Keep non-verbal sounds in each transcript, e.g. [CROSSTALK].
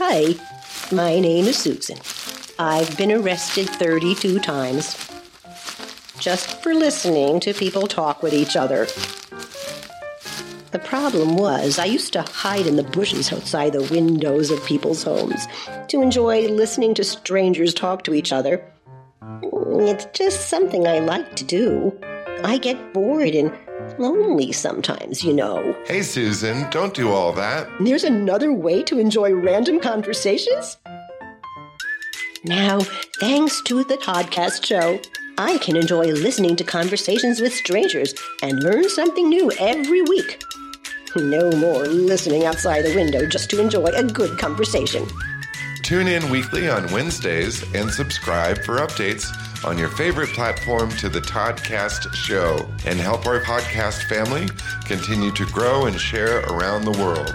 Hi, my name is Susan. I've been arrested 32 times just for listening to people talk with each other. The problem was, I used to hide in the bushes outside the windows of people's homes to enjoy listening to strangers talk to each other. It's just something I like to do. I get bored and lonely sometimes, you know. Hey, Susan, don't do all that. There's another way to enjoy random conversations? Now, thanks to the podcast show, I can enjoy listening to conversations with strangers and learn something new every week. No more listening outside the window just to enjoy a good conversation. Tune in weekly on Wednesdays and subscribe for updates on your favorite platform to the Toddcast show and help our podcast family continue to grow and share around the world.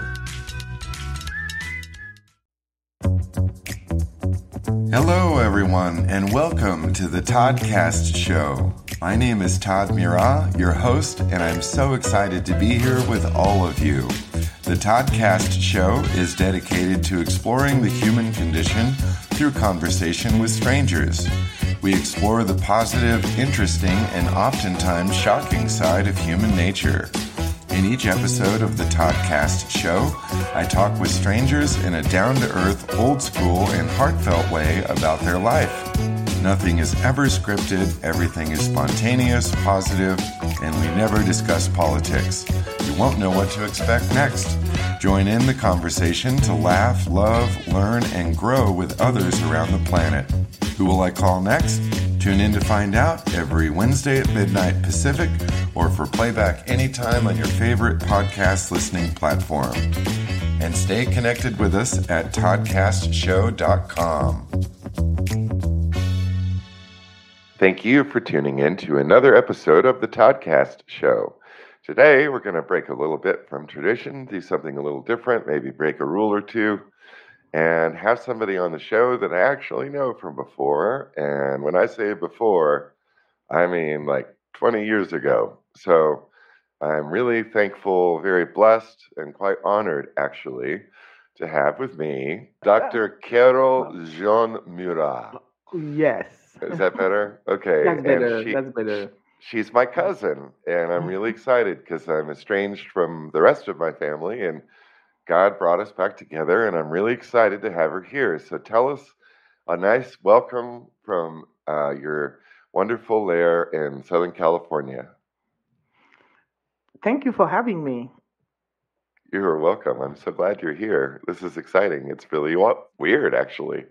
Hello, everyone, and welcome to the Toddcast show. My name is Todd Murat, your host, and I'm so excited to be here with all of you. The Toddcast show is dedicated to exploring the human condition through conversation with strangers. We explore the positive, interesting, and oftentimes shocking side of human nature. In each episode of the Toddcast show, I talk with strangers in a down to earth, old school, and heartfelt way about their life. Nothing is ever scripted, everything is spontaneous, positive, and we never discuss politics. You won't know what to expect next. Join in the conversation to laugh, love, learn, and grow with others around the planet. Who will I call next? Tune in to find out every Wednesday at midnight Pacific or for playback anytime on your favorite podcast listening platform. And stay connected with us at toddcastshow.com. Thank you for tuning in to another episode of the Toddcast Show. Today, we're going to break a little bit from tradition, do something a little different, maybe break a rule or two, and have somebody on the show that I actually know from before. And when I say before, I mean like 20 years ago. So I'm really thankful, very blessed, and quite honored actually to have with me Dr. Carolle Jean Murat. Yes. Is that better? [LAUGHS] Okay. That's better. she- That's better. She's my cousin, and I'm really excited because I'm estranged from the rest of my family, and God brought us back together, and I'm really excited to have her here. So tell us a nice welcome from uh, your wonderful lair in Southern California. Thank you for having me. You are welcome. I'm so glad you're here. This is exciting. It's really weird, actually.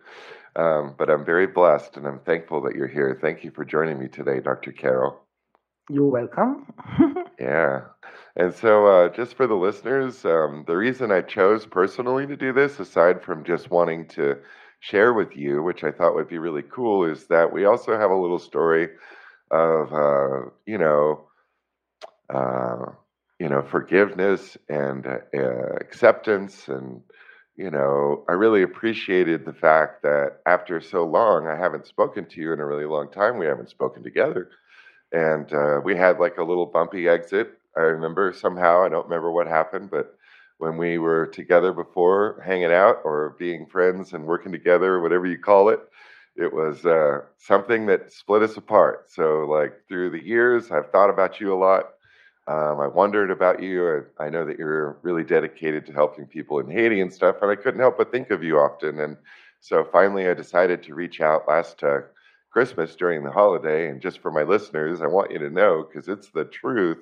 Um, but I'm very blessed and I'm thankful that you're here. Thank you for joining me today, Dr. Carolle. You're welcome. [LAUGHS] Yeah. And so, uh, just for the listeners, um, the reason I chose personally to do this, aside from just wanting to share with you, which I thought would be really cool, is that we also have a little story of, uh, you know, uh, you know, forgiveness and uh, acceptance, and you know, I really appreciated the fact that after so long, I haven't spoken to you in a really long time. We haven't spoken together and uh, we had like a little bumpy exit. I remember somehow, I don't remember what happened, but when we were together before, hanging out or being friends and working together, whatever you call it, it was uh, something that split us apart. So, like through the years, I've thought about you a lot. Um, I wondered about you. I, I know that you're really dedicated to helping people in Haiti and stuff, and I couldn't help but think of you often. And so finally, I decided to reach out last uh, Christmas during the holiday. And just for my listeners, I want you to know because it's the truth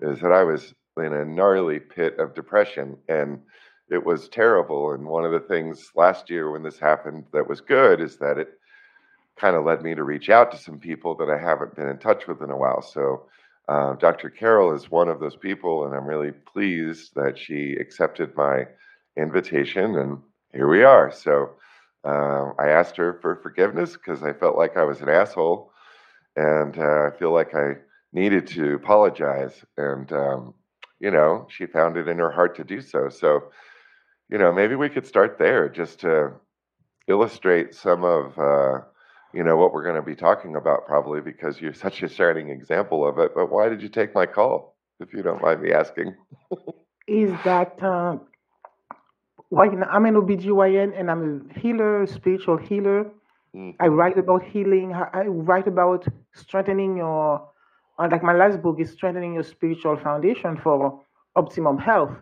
is that I was in a gnarly pit of depression and it was terrible. And one of the things last year when this happened that was good is that it kind of led me to reach out to some people that I haven't been in touch with in a while. So, uh, Dr. Carolle is one of those people, and I'm really pleased that she accepted my invitation, and here we are. So, uh, I asked her for forgiveness because I felt like I was an asshole, and uh, I feel like I needed to apologize. And um, you know, she found it in her heart to do so. So, you know, maybe we could start there just to illustrate some of uh, you know what we're going to be talking about, probably because you're [LAUGHS] such a shining example of it. But why did you take my call, if you don't mind me asking? Is that uh, right now I'm an OBGYN and I'm a healer, spiritual healer. Mhm. I write about healing. I write about strengthening your, uh, like my last book is strengthening your spiritual foundation for optimum health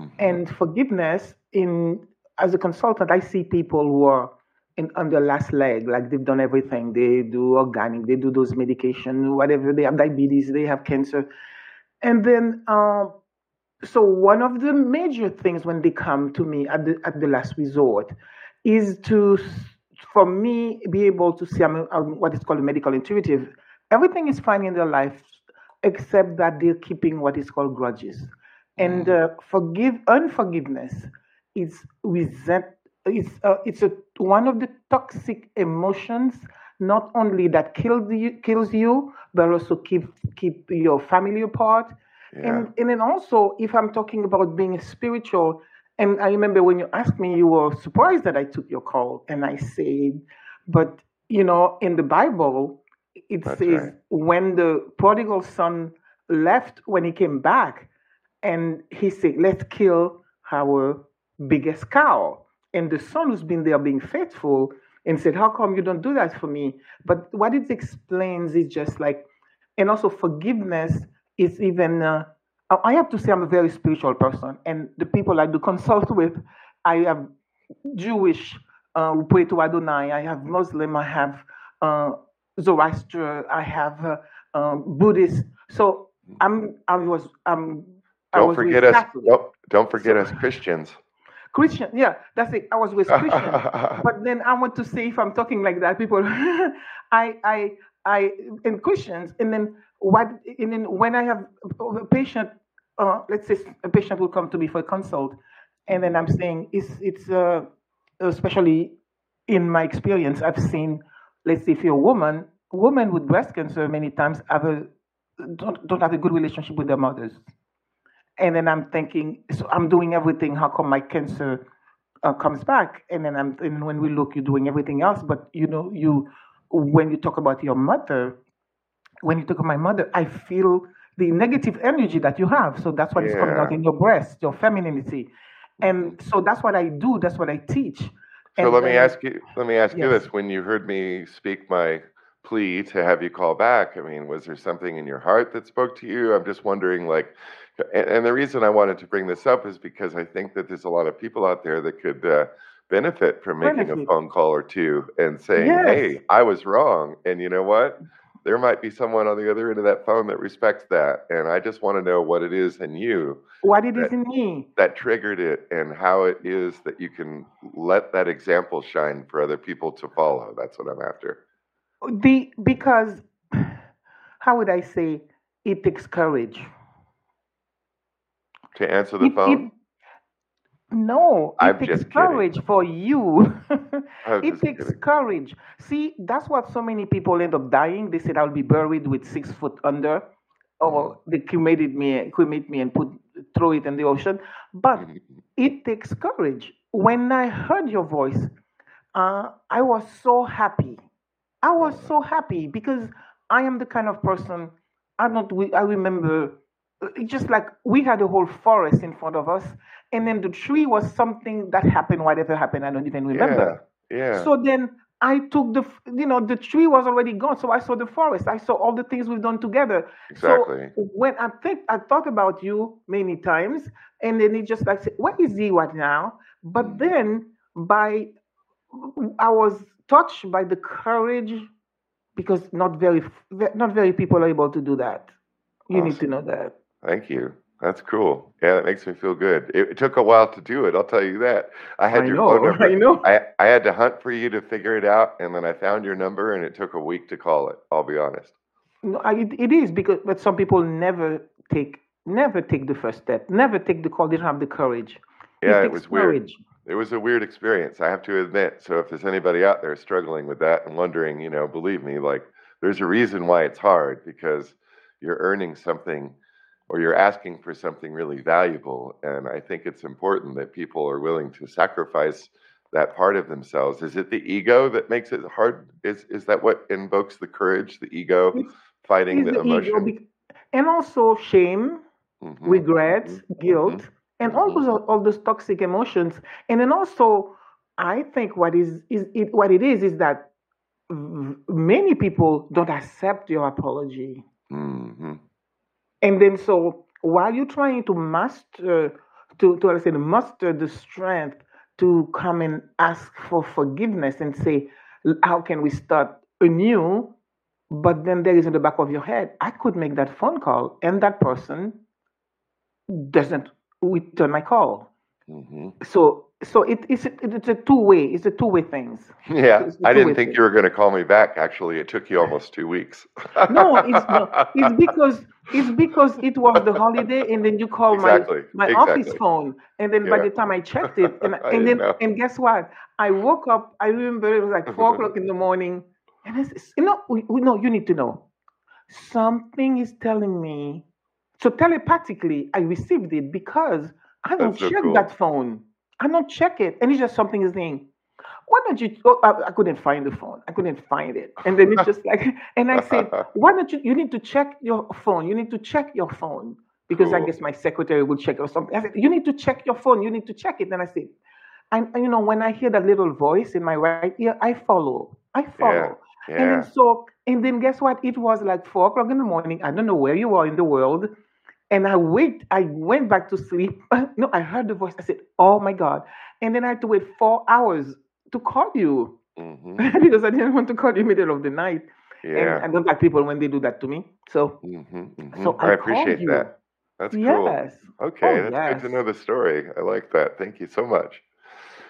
Mhm. and forgiveness. In as a consultant, I see people who are in on their last leg, like they've done everything. They do organic, they do those medication, whatever. They have diabetes, they have cancer, and then um, so one of the major things when they come to me at the at the last resort is to for me be able to see I'm, a- I'm what is called a medical intuitive. Everything is fine in their life except that they're keeping what is called grudges. And Mm. uh, forgive unforgiveness is resent it's uh, it's a one of the toxic emotions not only that kills you kills you but also keep keep your family apart Yeah. and and then also, if I'm talking about being spiritual, and I remember when you asked me, you were surprised that I took your call, and I said, but you know, in the Bible, it That's says right. when the prodigal son left, when he came back, and he said, let's kill our biggest cow. And the son who's been there being faithful and said, How come you don't do that for me? But what it explains is just like, and also forgiveness is even, uh, I I have to say, I'm a very spiritual person. And the people I do consult with, I have Jewish uh, who pray to Adonai, I have Muslim, I have uh, Zoroaster, I have uh, um, Buddhist. So I'm, I was, I'm, Don't was forget us. Don't, don't forget So- us Christians. Christian, yeah, that's it. I was with [LAUGHS] Christian, but then I want to say if I'm talking like that, people, [LAUGHS] I, I, I, and Christians, and then what, and then when I have a patient, uh, let's say a patient will come to me for a consult, and then I'm saying it's, it's, uh, especially in my experience, I've seen, let's say if you're a woman, women with breast cancer many times have a, don't, don't have a good relationship with their mothers. And then I'm thinking, so I'm doing everything. How come my cancer uh, comes back? And then I'm, and when we look, you're doing everything else. But you know, you when you talk about your mother, when you talk about my mother, I feel the negative energy that you have. So that's what is coming out in your breast, your femininity. And so that's what I do. That's what I teach. So And let me ask you. Let me ask you this: When you heard me speak my plea to have you call back, I mean, was there something in your heart that spoke to you? I'm just wondering, like, and, and the reason I wanted to bring this up is because I think that there's a lot of people out there that could uh, benefit from making a phone call or two and saying, Yes. "Hey, I was wrong," and you know what? There might be someone on the other end of that phone that respects that, and I just want to know what it is in you what it is that- in me. that triggered it and how it is that you can let that example shine for other people to follow. That's what I'm after. The because [SIGHS] how would I say it takes courage. To answer the It- phone, it- no, it I'm takes just kidding. courage for you. [LAUGHS] It takes kidding. courage. See, that's what so many people end up dying. They said I'll be buried with six foot under, or they cremated me, cremate me and put throw it in the ocean. But Mhm. it takes courage. When I heard your voice, uh, I was so happy. I was so happy because I am the kind of person. I don't. I remember, uh, just like we had a whole forest in front of us, and then the tree was something that happened. Whatever happened, I don't even remember. Yeah, yeah. So then I took the, you know, the tree was already gone. So I saw the forest. I saw all the things we've done together. exactly. So when I think I thought about you many times, and then it just like, say, where is he right now? But Mm. then by, I was touched by the courage, because not very, not very people are able to do that. You need to know that. Thank you. That's cool. Yeah, that makes me feel good. It, it took a while to do it. I'll tell you that. I had I your know, phone number. [LAUGHS] I know. I, I had to hunt for you to figure it out, and then I found your number, and it took a week to call it. I'll be honest. No, I, it, it is because, but some people never take, never take the first step, never take the call. They don't have the courage. Yeah, it takes was weird. courage. It was a weird experience, I have to admit. So if there's anybody out there struggling with that and wondering, you know, believe me, like there's a reason why it's hard because you're earning something or you're asking for something really valuable. And I think it's important that people are willing to sacrifice that part of themselves. Is it the ego that makes it hard? Is is that what invokes the courage, the ego fighting the the emotion? and also shame, Mhm, regret, mhm, guilt. and all Mm-hmm. those all those toxic emotions. And then also, I think what is is it what it is is that many people don't accept your apology. And then so while you're trying to master to to say muster the strength to come and ask for forgiveness and say, how can we start anew? But then there is in the back of your head, I could make that phone call and that person doesn't return my call. hmm So so it, it's a, it's a two way it's a two way things. Yeah, It's I two-way didn't think thing. you were going to call me back. Actually, it took you almost two weeks. [LAUGHS] No, it's no, it's [LAUGHS] because it's because it was the holiday, and then you call Exactly, my my office phone, and then by the time I checked it, and, [LAUGHS] I and then know. and guess what? I woke up. I remember it was like four o'clock in the morning, and I said, you know, we, we know you need to know. Something is telling me. So telepathically, I received it because I don't so check cool. that phone. I don't check it, and it's just something is saying. Why don't you? Oh, I, I couldn't find the phone. I couldn't find it, and then it's just like, [LAUGHS] and I said, [LAUGHS] why don't you? You need to check your phone. You need to check your phone because I guess my secretary will check or something. I said, you need to check your phone. You need to check it. And I said, and and, you know, when I hear that little voice in my right ear, I follow. I follow. And yeah. then so, and then guess what? It was like four o'clock in the morning. I don't know where you are in the world. And I wait, I went back to sleep. [LAUGHS] no, I heard the voice. I said, Oh my God. And then I had to wait four hours to call you hmm [LAUGHS] because I didn't want to call you in the middle of the night. Yeah. And I don't like people when they do that to me. So hmm hmm so I I appreciate you. that. That's cool. Okay, Oh, that's good to know the story. I like that. Thank you so much.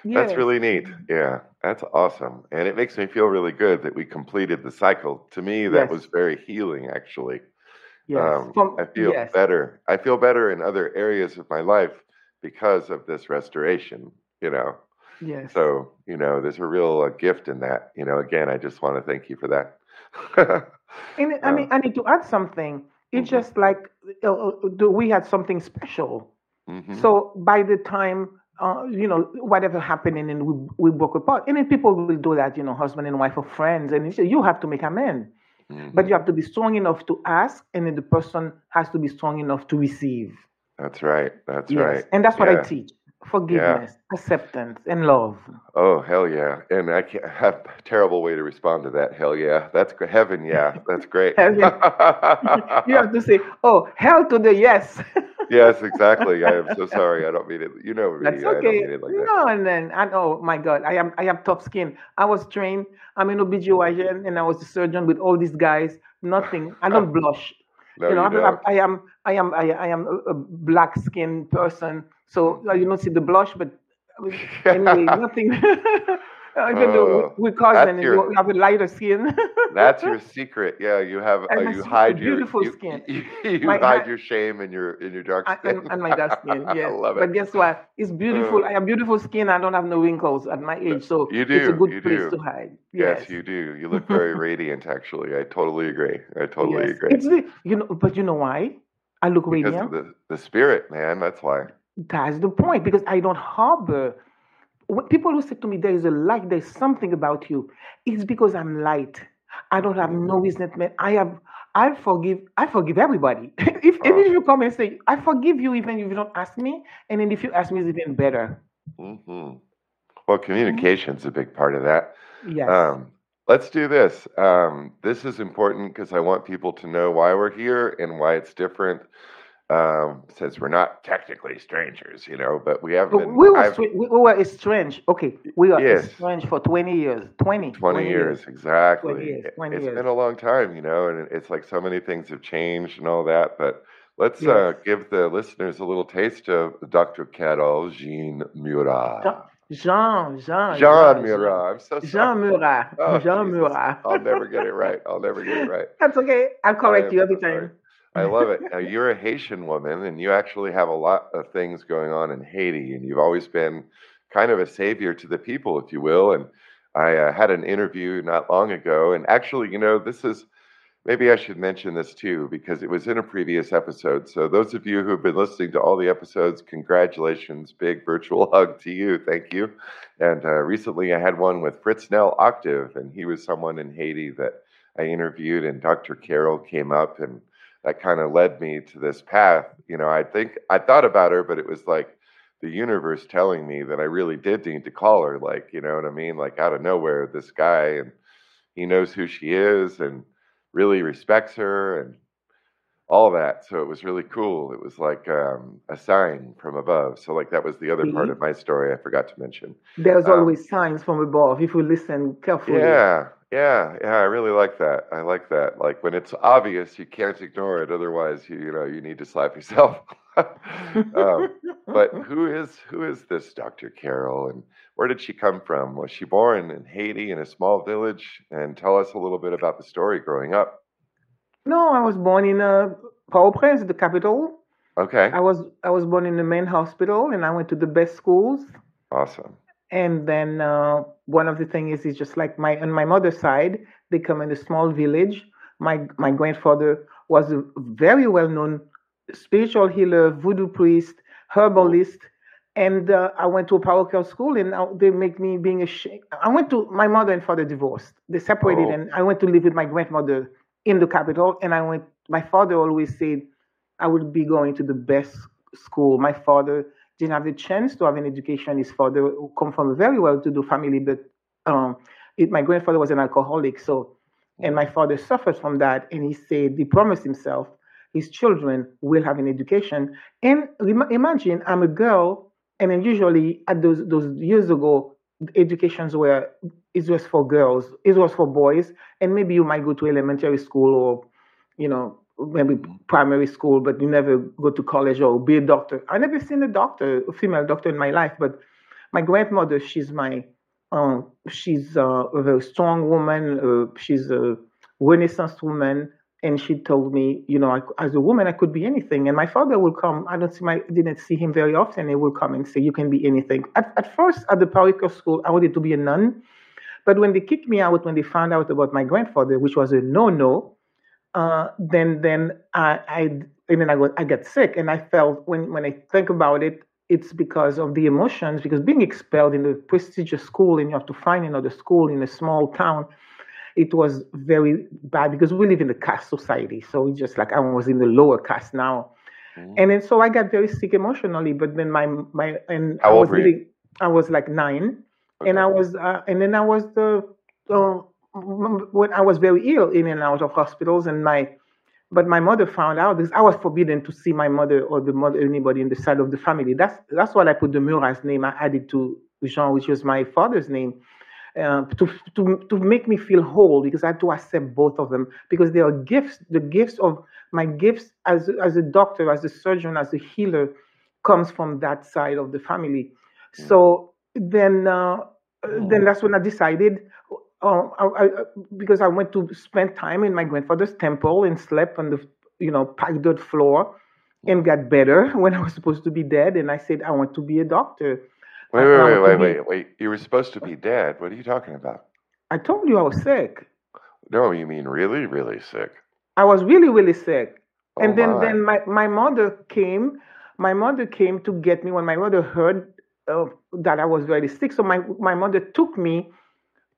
Yes. That's really neat. Yeah, that's awesome. And it makes me feel really good that we completed the cycle. To me, that Yes. was very healing, actually. Yes. Um, From, I feel yes. better. I feel better in other areas of my life because of this restoration, you know. Yes. So, you know, there's a real uh, gift in that. You know, again, I just want to thank you for that. [LAUGHS] And I mean, I need to add something. It's Mhm. just like uh, uh, we had something special. Mhm. So by the time, uh, you know, whatever happened and we, we broke apart, and then people will do that, you know, husband and wife or friends, and you say, you have to make amends. Mhm. But you have to be strong enough to ask, and then the person has to be strong enough to receive. That's right. That's yes. right. And that's what Yeah. I teach forgiveness, acceptance, and love. Oh hell yeah! And I can't [LAUGHS] have a terrible way to respond to that. Hell yeah! That's heaven. Yeah, that's great. [LAUGHS] Heaven. [LAUGHS] you have to say, oh, hell to the yes. Yes, exactly. I am so sorry. I don't mean it. You know me. That's I okay. like that. no, and then I, oh my God, I am I have tough skin. I was trained. I'm an OBGYN and I was a surgeon with all these guys. Nothing. I don't [LAUGHS] blush. No, you know, you don't. I am I am I, I am a, a black skinned person. So you don't see the blush, but [LAUGHS] anyway, nothing. [LAUGHS] Even though we, we cousin your- you have a lighter skin. [LAUGHS] That's your secret. Yeah, you have. Uh, you hide your beautiful you, skin. You, [LAUGHS] you My- hide my- your shame and your in your dark skin. and, and my dark skin, [LAUGHS] yes. I love it. But guess what? It's beautiful. Uh. I have beautiful skin. I don't have no wrinkles at my age, so You do, it's a good place do. to hide. Yes, Yes, you do. You look very radiant. Actually, I totally agree. I totally yes. agree. It's the you know, but you know why? I look because radiant. of the the spirit, man. That's why. That's the point because I don't harbor. People who say to me, "There is a light. There's something about you," it's because I'm light. I don't have no resentment. I have. I forgive. I forgive everybody. [LAUGHS] if Oh. even if you come and say, "I forgive you," even if you don't ask me, and then if you ask me, it's even better. hmm Well, communication's a big part of that. Yes. Um, let's do this. Um, this is important because I want people to know why we're here and why it's different. Um, since we're not technically strangers, you know, but we have been. we were we we were estranged. Okay, we were Yes. estranged for twenty years. 20, 20 years, exactly. 20 years, 20 It's years. been a long time, you know, and it's like so many things have changed and all that. But let's uh, give the listeners a little taste of Dr. Carolle Jean Murat. Jean, Jean, Jean Murat. I'm so sorry. Jean Murat. Oh, Jean Jesus. Murat. I'll never get it right. I'll never get it right. [LAUGHS] That's okay. I'll correct you every time. sorry. I [LAUGHS] love it. Now, you're a Haitian woman, and you actually have a lot of things going on in Haiti, and you've always been kind of a savior to the people, if you will. And I uh, had an interview not long ago, and actually, you know, this is maybe I should mention this too because it was in a previous episode. So, those of you who have been listening to all the episodes, congratulations! Big virtual [LAUGHS] hug to you. Thank you. And uh, recently, I had one with Fritz Nell Octave, and he was someone in Haiti that I interviewed, and Dr. Carolle came up, and that kind of led me to this path. You know, I think I thought about her, but it was like the universe telling me that I really did need to call her. Like, you know what I mean? Like out of nowhere, this guy, and he knows who she is and really respects her and all that. So it was really cool. It was like um, a sign from above. So like that was the other part of my story I forgot to mention. there's Um, always signs from above if we listen carefully. yeah, yeah, yeah. I really like that. I like that. Like when it's obvious, you can't ignore it. Otherwise, you you know you need to slap yourself. [LAUGHS] um, but [LAUGHS] who is who is this Dr. Carolle, and where did she come from? Was she born in Haiti in a small village? And tell us a little bit about the story growing up. no, I was born in uh, Port-au-Prince, the capital. Okay, I was I was born in the main hospital, and I went to the best schools. awesome. And then uh, one of the things is, is just like my on my mother's side, they come in a small village. My my grandfather was a very well known spiritual healer, voodoo priest, herbalist, and uh, I went to a parochial school, and now they make me being a. Sh- I went to my mother and father divorced. They separated, Oh, and I went to live with my grandmother in the capital. And I went. My father always said I would be going to the best school. My father didn't have the chance to have an education. His father come from a very well-to-do family, but um, it, my grandfather was an alcoholic. So, and my father suffered from that. And he said he promised himself his children will have an education. And imagine I'm a girl, and then usually at those those years ago, educations were it was for girls, it was for boys, and maybe you might go to elementary school or you know maybe primary school, but you never go to college or be a doctor. I never seen a doctor, a female doctor in my life, but my grandmother, she's my, um, she's uh, a very strong woman. Uh, she's a Renaissance woman, and she told me, you know, I, as a woman, I could be anything. And my father will come. I don't see my, didn't see him very often. He will come and say, you can be anything. At, at first, at the parochial school, I wanted to be a nun, but when they kicked me out, when they found out about my grandfather, which was a no-no, uh, then then I, I and then I got I got sick, and I felt when when I think about it, it's because of the emotions. Because being expelled in a prestigious school and you have to find another school in a small town, it was very bad because we live in a caste society. So it's just like I was in the lower caste now, Mhm. and then so I got very sick emotionally. But then my my and How I was really I was like nine, and I was uh, and then I was the uh, when I was very ill in and out of hospitals, and my but my mother found out this. I was forbidden to see my mother or the mother anybody in the side of the family. That's that's why I put the Murat's name. I added to Jean, which was my father's name, uh, to to to make me feel whole because I had to accept both of them because they are gifts. The gifts of my gifts as as a doctor, as a surgeon, as a healer, comes from that side of the family. Mm. So then uh, then that's when I decided uh, I, I, because I went to spend time in my grandfather's temple and slept on the you know packed dirt floor and got better [LAUGHS] when I was supposed to be dead. And I said I want to be a doctor. Wait, wait, wait, wait, wait, wait. You were supposed to be dead. What are you talking about? I told you I was sick. No, you mean really, really sick. I was really really sick. Oh And then my. then my my mother came. My mother came to get me when my mother heard uh, that I was very sick. So my my mother took me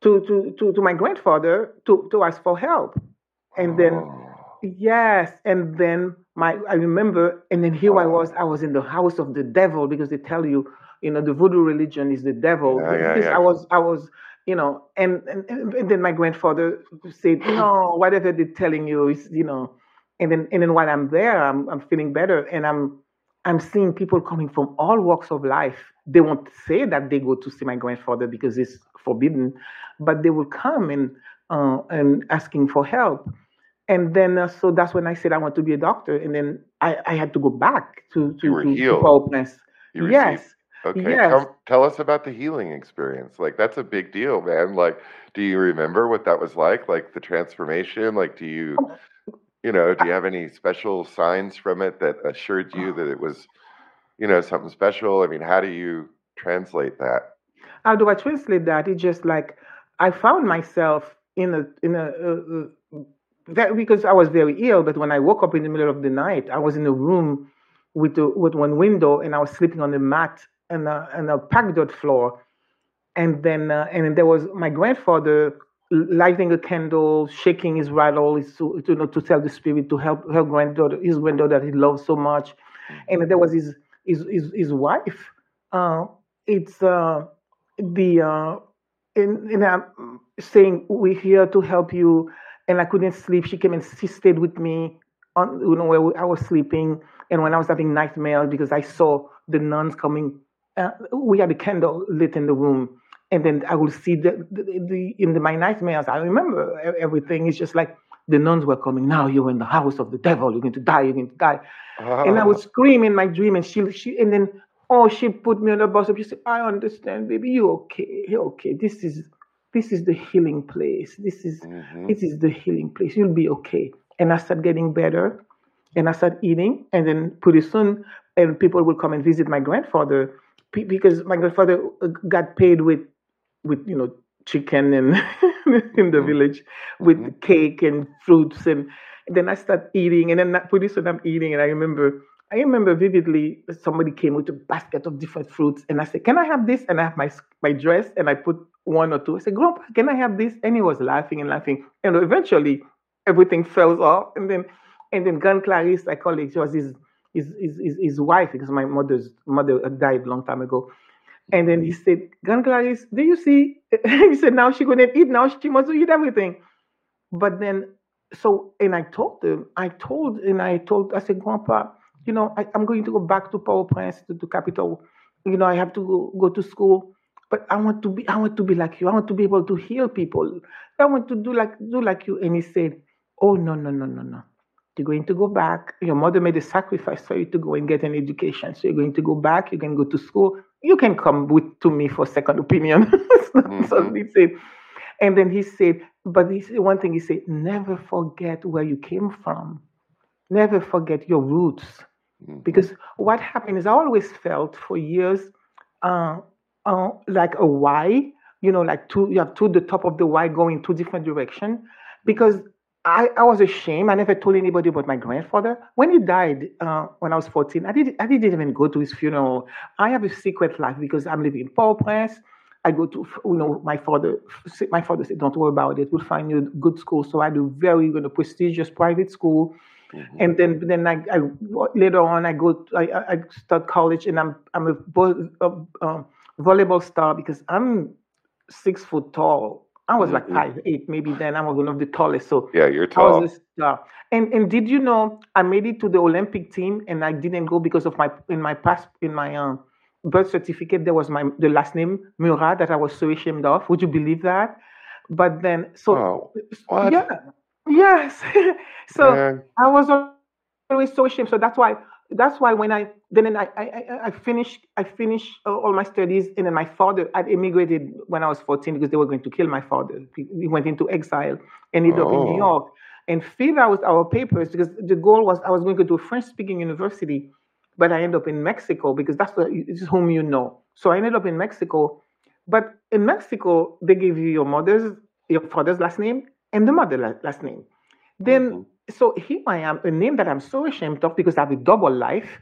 to to to, to my grandfather to to ask for help. And then Oh. Yes, and then my I remember, and then here I Oh. was. I was in the house of the devil because they tell you, you know, the voodoo religion is the devil. Yeah, yeah, yeah. I was, I was, you know, and and, and then my grandfather said, [CLEARS THROAT] no, whatever they're telling you is, you know, and then and then while I'm there, I'm I'm feeling better, and I'm I'm seeing people coming from all walks of life. They won't say that they go to see my grandfather because it's forbidden, but they will come and uh, and asking for help. And then uh, so that's when I said I want to be a doctor, and then I, I had to go back to You to were to, to healed. Port-au-Prince. Received. Yes, Okay. yes. Come, tell us about the healing experience. Like that's a big deal, man. Like, do you remember what that was like? Like the transformation. Like, do you, you know, do you [LAUGHS] have any special signs from it that assured you that it was, you know, something special? I mean, how do you translate that? How do I translate that? It's just like I found myself in a in a uh, uh, that because I was very ill. But when I woke up in the middle of the night, I was in a room with a, with one window, and I was sleeping on a mat and a, and a packed floor. And then uh, and then there was my grandfather lighting a candle, shaking his rattle, his, to, you know, to tell the spirit to help her granddaughter, his granddaughter that he loves so much. And there was his his his, his wife uh, it's uh, the uh, in in uh, saying we're here to help you, and I couldn't sleep. She came and she stayed with me on you know where I was sleeping, and when I was having nightmares because I saw the nuns coming. Uh, we had a candle lit in the room, and then I would see the, the, the in the, my nightmares. I remember everything. It's just like the nuns were coming. Now you're in the house of the devil. You're going to die. You're going to die. And I would scream in my dream, and she, she, and then oh, she put me on the bus. And She said, "I understand, baby. You okay? You okay? This is, this is the healing place. This is, hmm this is the healing place. You'll be okay." And I started getting better, and I started eating, and then pretty soon, and people would come and visit my grandfather because my grandfather uh, got paid with, with you know, chicken and [LAUGHS] in the hmm village with cake and fruits and, then I start eating and then pretty soon I'm eating and I remember I remember vividly somebody came with a basket of different fruits and I said, Can I have this? And I have my my dress and I put one or two. I said, Grandpa, can I have this? And he was laughing and laughing. And eventually everything fell off and then and then Grand Clarice, I call it, she was his his, his, his, his wife because my mother's mother died a long time ago. And then he said, Clarice, do you see? [LAUGHS] he said, now she couldn't eat. Now she must eat everything. But then, so, and I told him, I told, and I told, I said, Grandpa, you know, I, I'm going to go back to Port-au-Prince, to the capital. You know, I have to go, go to school, but I want to be, I want to be like you. I want to be able to heal people. I want to do like, do like you. And he said, Oh, no, no, no, no, no. You're going to go back. Your mother made a sacrifice for you to go and get an education. So you're going to go back. You can go to school. You can come with to me for second opinion. [LAUGHS] so hmm he said, and then he said, but he said, one thing he said, never forget where you came from. Never forget your roots. hmm Because what happened is I always felt for years uh, uh, like a Y, you know, like two, you have two, the top of the Y going two different direction. Because I, I was ashamed. I never told anybody about my grandfather. When he died uh, when I was 14, I, did, I didn't even go to his funeral. I have a secret life because I'm living in Port-au-Prince. I go to, you know, my father, my father said, don't worry about it. We'll find you a good school. So I do very, you know, prestigious private school hmm and then then I, I later on I go I, I start college and I'm I'm a, a, um volleyball star because I'm six foot tall. I was like hmm five eight maybe then I was one of the tallest. So Yeah, you're I was a tall. star. And and did you know I made it to the Olympic team and I didn't go because of my in my past in my um, birth certificate there was my the last name Murat that I was so ashamed of. Would you believe that? But then so Oh, what? yeah yes [LAUGHS] so Man. I was always so ashamed. So that's why that's why when I then I I, I finished I finished uh, all my studies and then my father had immigrated when I was 14 because they were going to kill my father. He went into exile, and ended up in New Oh. York, and filled out our papers because the goal was I was going to do a French speaking university, but I ended up in Mexico because that's this whom you know. So I ended up in Mexico, but in Mexico they give you your mother's your father's last name and the mother last name. Then hmm so here I am, a name that I'm so ashamed of because I have a double life,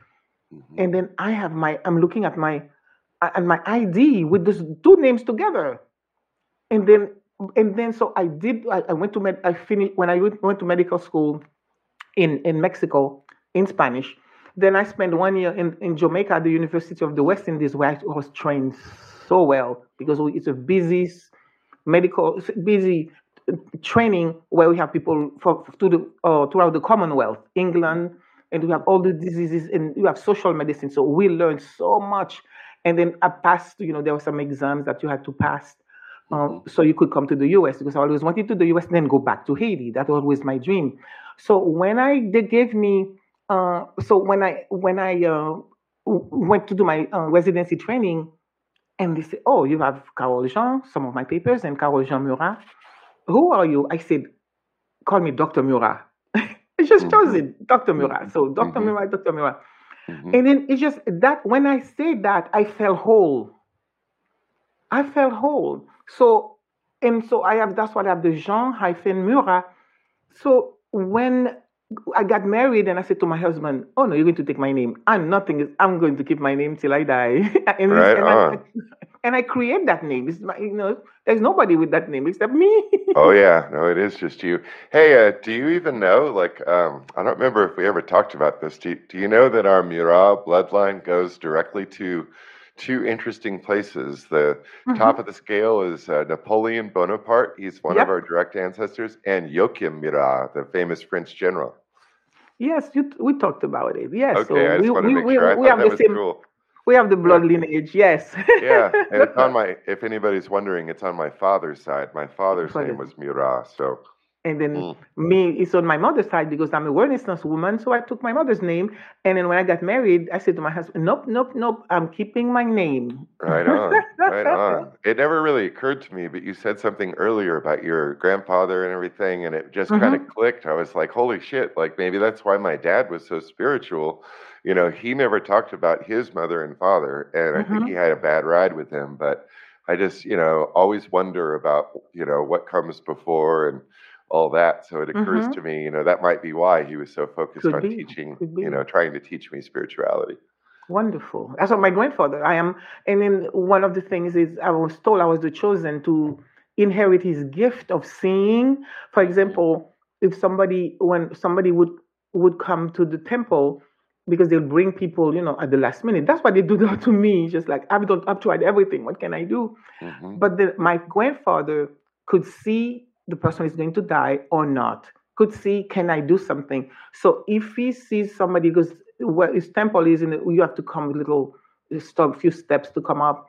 hmm and then I have my I'm looking at my at my ID with these two names together, and then and then so I did I, I went to med I finished when I went, to medical school in in Mexico in Spanish. Then I spent one year in, in Jamaica at the University of the West Indies where I was trained so well because it's a busy medical busy training where we have people for, to the, uh, throughout the Commonwealth, England, and we have all the diseases and we have social medicine. So we learned so much. And then I passed, you know, there were some exams that you had to pass um, so you could come to the US because I always wanted to the US and then go back to Haiti. That was always my dream. So when I they gave me uh, so when I when I uh, went to do my uh, residency training and they said, "Oh, you have Carolle Jean, some of my papers, and Carolle Jean Murat. Who are you?" I said, "Call me Dr. Murat." [LAUGHS] I just chose hmm it, Dr. Murat. So Dr. hmm Murat, Dr. Murat. hmm And then it's just that when I said that, I felt whole. I felt whole. So and so I have that's what I have the Jean hyphen Murat. So when I got married and I said to my husband, "Oh no, you're going to take my name. I'm nothing. I'm going to keep my name till I die." [LAUGHS] and Right and I, [LAUGHS] and I create that name. It's my, you know, there's nobody with that name except me. [LAUGHS] Oh yeah, no, it is just you. Hey, uh, do you even know? Like, um, I don't remember if we ever talked about this. Do you, do you know that our Murat bloodline goes directly to two interesting places. The Mhm. top of the scale is uh, Napoleon Bonaparte. He's one of our direct ancestors, and Joachim Murat, the famous French general. Yes, you, we talked about it. Yes, Okay, so I just we, want to make we, sure. I we thought have that the was same. cool. We have the blood Yeah. lineage. Yes. Yeah, and it's [LAUGHS] on my. If anybody's wondering, it's on my father's side. My father's Father. name was Murat. So And then Mm. me, it's on my mother's side because I'm a Renaissance woman. So I took my mother's name. And then when I got married, I said to my husband, nope, nope, nope, I'm keeping my name. right on, right [LAUGHS] on. It never really occurred to me, but you said something earlier about your grandfather and everything, and it just kind of clicked. I was like, holy shit! Like maybe that's why my dad was so spiritual. You know, he never talked about his mother and father, and I think Mhm. he had a bad ride with him. But I just, you know, always wonder about, you know, what comes before and all that. So it occurs Mhm. to me, you know, that might be why he was so focused Could on be, teaching, you know, trying to teach me spirituality. Wonderful. That's what my grandfather. I am, and then one of the things is I was told I was the chosen to inherit his gift of seeing. For example, if somebody when somebody would would come to the temple because they'll bring people, you know, at the last minute. That's what they do [LAUGHS] to me. Just like I've done, I've tried everything. What can I do? hmm But the, my grandfather could see the person is going to die or not. Could see, can I do something? So if he sees somebody, because where his temple is, in the, you have to come a little, uh, stop, a few steps to come up,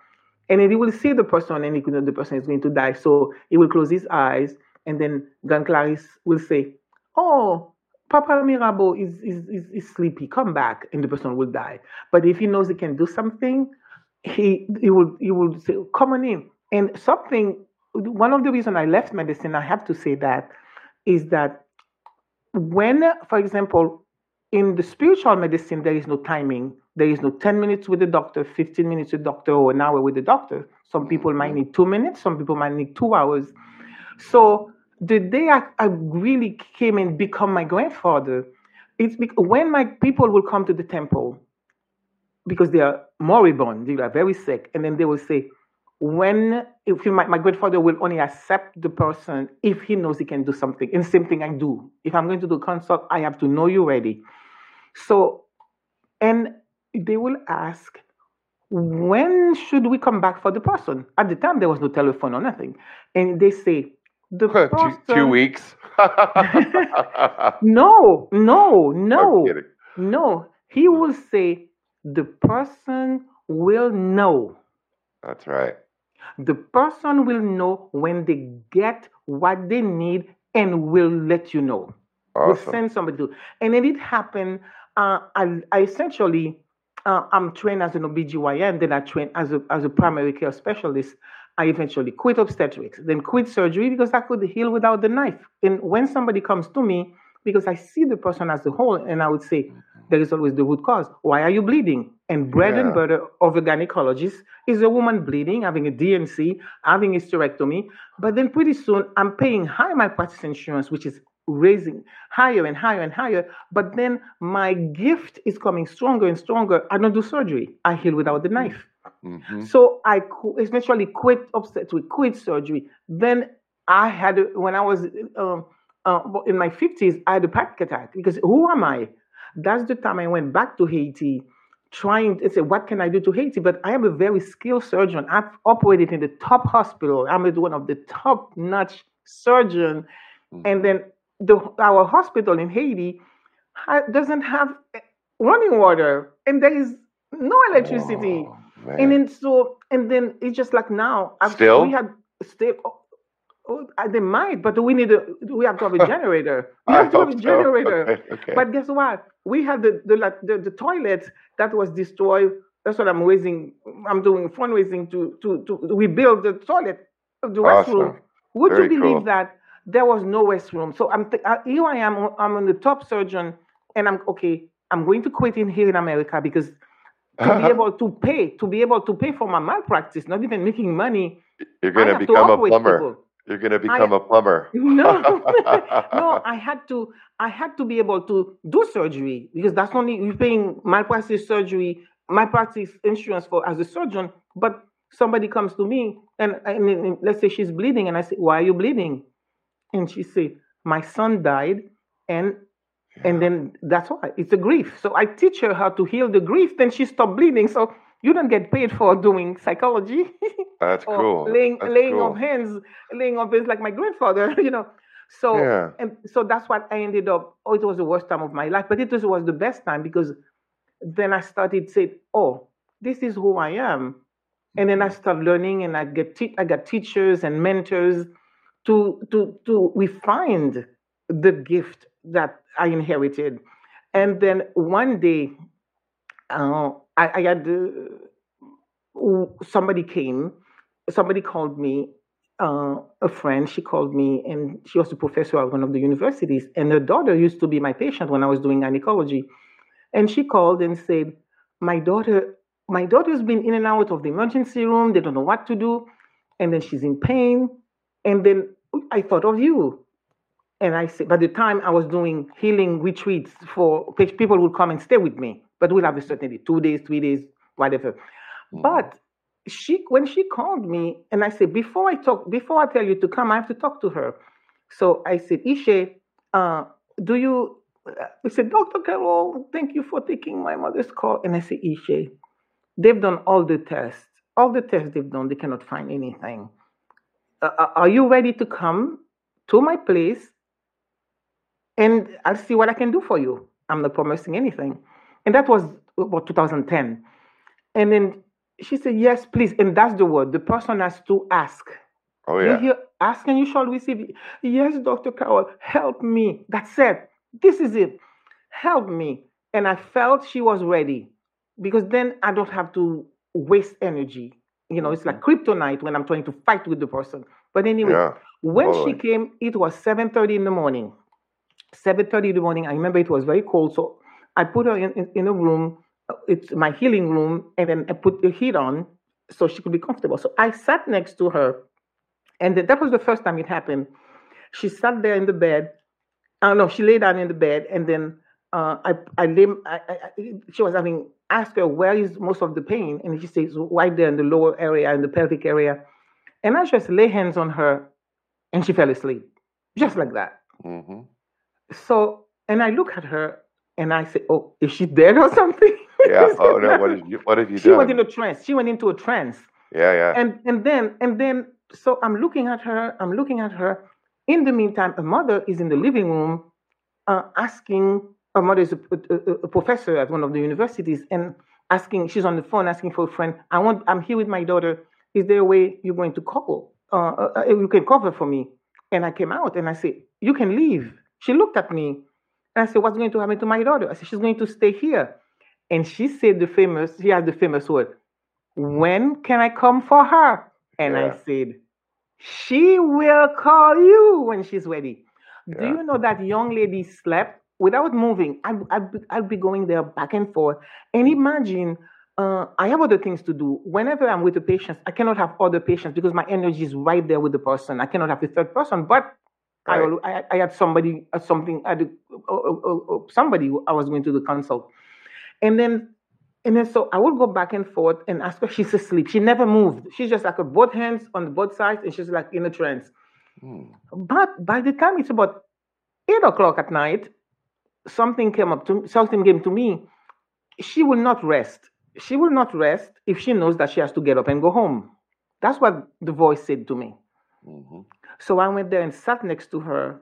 and then he will see the person, and he could know the person is going to die. So he will close his eyes, and then Gan Clarice will say, "Oh, Papa Mirabeau is, is is is sleepy. Come back," and the person will die. But if he knows he can do something, he he will he will say, "Come on in." And something. One of the reasons I left medicine, I have to say that, is that when, for example, in the spiritual medicine, there is no timing. There is no 10 minutes with the doctor, 15 minutes with the doctor, or an hour with the doctor. Some mm-hmm. people might mm-hmm. need two minutes, some people might need two hours. So the day I, I really came and become my grandfather, it's when my people will come to the temple because they are moribund, they are very sick, and then they will say, when if you, my, my grandfather will only accept the person if he knows he can do something. And same thing I do. If I'm going to do consult, I have to know you're ready. So, and they will ask, when should we come back for the person? At the time, there was no telephone or nothing, and they say the [LAUGHS] two, person. two [LAUGHS] weeks. [LAUGHS] No, no, no, no. He will say the person will know. That's right. The person will know when they get what they need and will let you know. Will send somebody to. And then it happened. Uh, I, I essentially, uh, I'm trained as an OBGYN, then I trained as a, as a primary care specialist. I eventually quit obstetrics, then quit surgery because I could heal without the knife. And when somebody comes to me, because I see the person as a whole, and I would say, there is always the root cause. Why are you bleeding? And bread Yeah. and butter of a gynecologist is a woman bleeding, having a DNC, having a hysterectomy. But then pretty soon, I'm paying high malpractice insurance, which is raising higher and higher and higher. But then my gift is coming stronger and stronger. I don't do surgery. I heal without the knife. hmm So I eventually quit with quit surgery. Then I had, when I was um, uh, in my 50s, I had a panic attack because who am I? That's the time I went back to Haiti trying to say, what can I do to Haiti? But I am a very skilled surgeon. I've operated in the top hospital. I'm one of the top notch surgeon. Hmm. And then the, our hospital in Haiti ha- doesn't have eh, running water and there is no electricity. Oh, And then so and then it's just like now. I've, Still? we had still. Oh, uh, they might, but we need a we have to have a [LAUGHS] generator. We have to have a so. generator. [LAUGHS] Okay, okay. But guess what? We had the the, the the toilet that was destroyed. That's what I'm raising. I'm doing fundraising to to to rebuild the toilet, the restroom. Would Very you believe cool. that there was no restroom? So I'm th- uh, here. I am. I'm on the top surgeon, and I'm okay. I'm going to quit in here in America because to be able to pay, to be able to pay for my malpractice, not even making money. You're going to become a plumber. people. You're going to become a plumber. [LAUGHS] No, [LAUGHS] no, I had to, I had to be able to do surgery because that's only you're paying malpractice surgery, malpractice insurance for as a surgeon. But somebody comes to me and, and, and let's say she's bleeding, and I say, "Why are you bleeding?" And she said, "My son died, and and then that's why it's a grief." So I teach her how to heal the grief. Then she stopped bleeding. So you don't get paid for doing psychology. [LAUGHS] That's cool. laying That's laying cool. of hands, laying of hands like my grandfather, [LAUGHS] you know. So Yeah. and so that's what I ended up. Oh, it was the worst time of my life, but it was, was the best time because then I started saying, "Oh, this is who I am," and then I started learning, and I get te- I got teachers and mentors to to to refine the gift that I inherited, and then one day, uh, I, I had uh, somebody came, somebody called me uh, a friend, she called me, and she was a professor at one of the universities. And her daughter used to be my patient when I was doing gynecology. And she called and said, "My daughter, my daughter's been in and out of the emergency room. They don't know what to do, and then she's in pain. And then I thought of you." And I said, by the time I was doing healing retreats for which people would come and stay with me, but we'll have a certain day, two days, three days, whatever. Mhm. But she, when she called me, and I said, before I talk, before I tell you to come, I have to talk to her. So I said, Ishe, uh, do you? I said, Doctor Carolle, thank you for taking my mother's call. And I said, Ishe, they've done all the tests, all the tests they've done, they cannot find anything. Uh, uh, are you ready to come to my place? And I'll see what I can do for you. I'm not promising anything. And that was about 2010. And then she said, Yes, please. And that's the word. The person has to ask. Oh You yeah. hear, ask and you shall receive. Yes, Dr. Carolle, help me. That's it. This is it. Help me. And I felt she was ready because then I don't have to waste energy. You know, it's like mm-hmm. kryptonite when I'm trying to fight with the person. But anyway, Yeah. when totally. she came, it was 7:30 in the morning. 7:30 in the morning. I remember it was very cold, so I put her in, in, in a room. uh, It's my healing room, and then I put the heat on so she could be comfortable. So I sat next to her, and that was the first time it happened. She sat there in the bed. I don't know. she lay down in the bed, and then uh, I I, lay, I, I she was having asked her where is most of the pain, and she says right there in the lower area, in the pelvic area, and I just lay hands on her, and she fell asleep, just like that. hmm So, and I look at her and I say, "Oh, is she dead or something?" [LAUGHS] Yeah. Oh no. What have you? What have you [LAUGHS] she went done? into a trance. She went into a trance, Yeah. Yeah. and and then and then so I'm looking at her. I'm looking at her. In the meantime, a mother is in the living room, uh, asking. A mother is a, a, a professor at one of the universities, and asking. She's on the phone asking for a friend. I want. I'm here with my daughter. Is there a way you're going to call? Uh, uh, uh, you can cover for me. And I came out and I said, You can leave. She looked at me and I said, What's going to happen to my daughter? I said, She's going to stay here. And she said the famous, she had the famous word, When can I come for her? And I said, She will call you when she's ready. Do you know that young lady slept without moving? I'd, I'd, be- I'd be going there back and forth. And imagine, uh, I have other things to do. Whenever I'm with the patients, I cannot have other patients because my energy is right there with the person. I cannot have the third person, but I. I, I had somebody, uh, something, I uh, somebody I was going to the consult. And then, and then so I would go back and forth and ask her, she's asleep. She never moved. She's just like her both hands on both sides and she's like in a trance. Hmm. But by the time it's about eight o'clock at night, something came up to me, something came to me. She will not rest. She will not rest if she knows that she has to get up and go home. That's what the voice said to me. Mhm. So I went there and sat next to her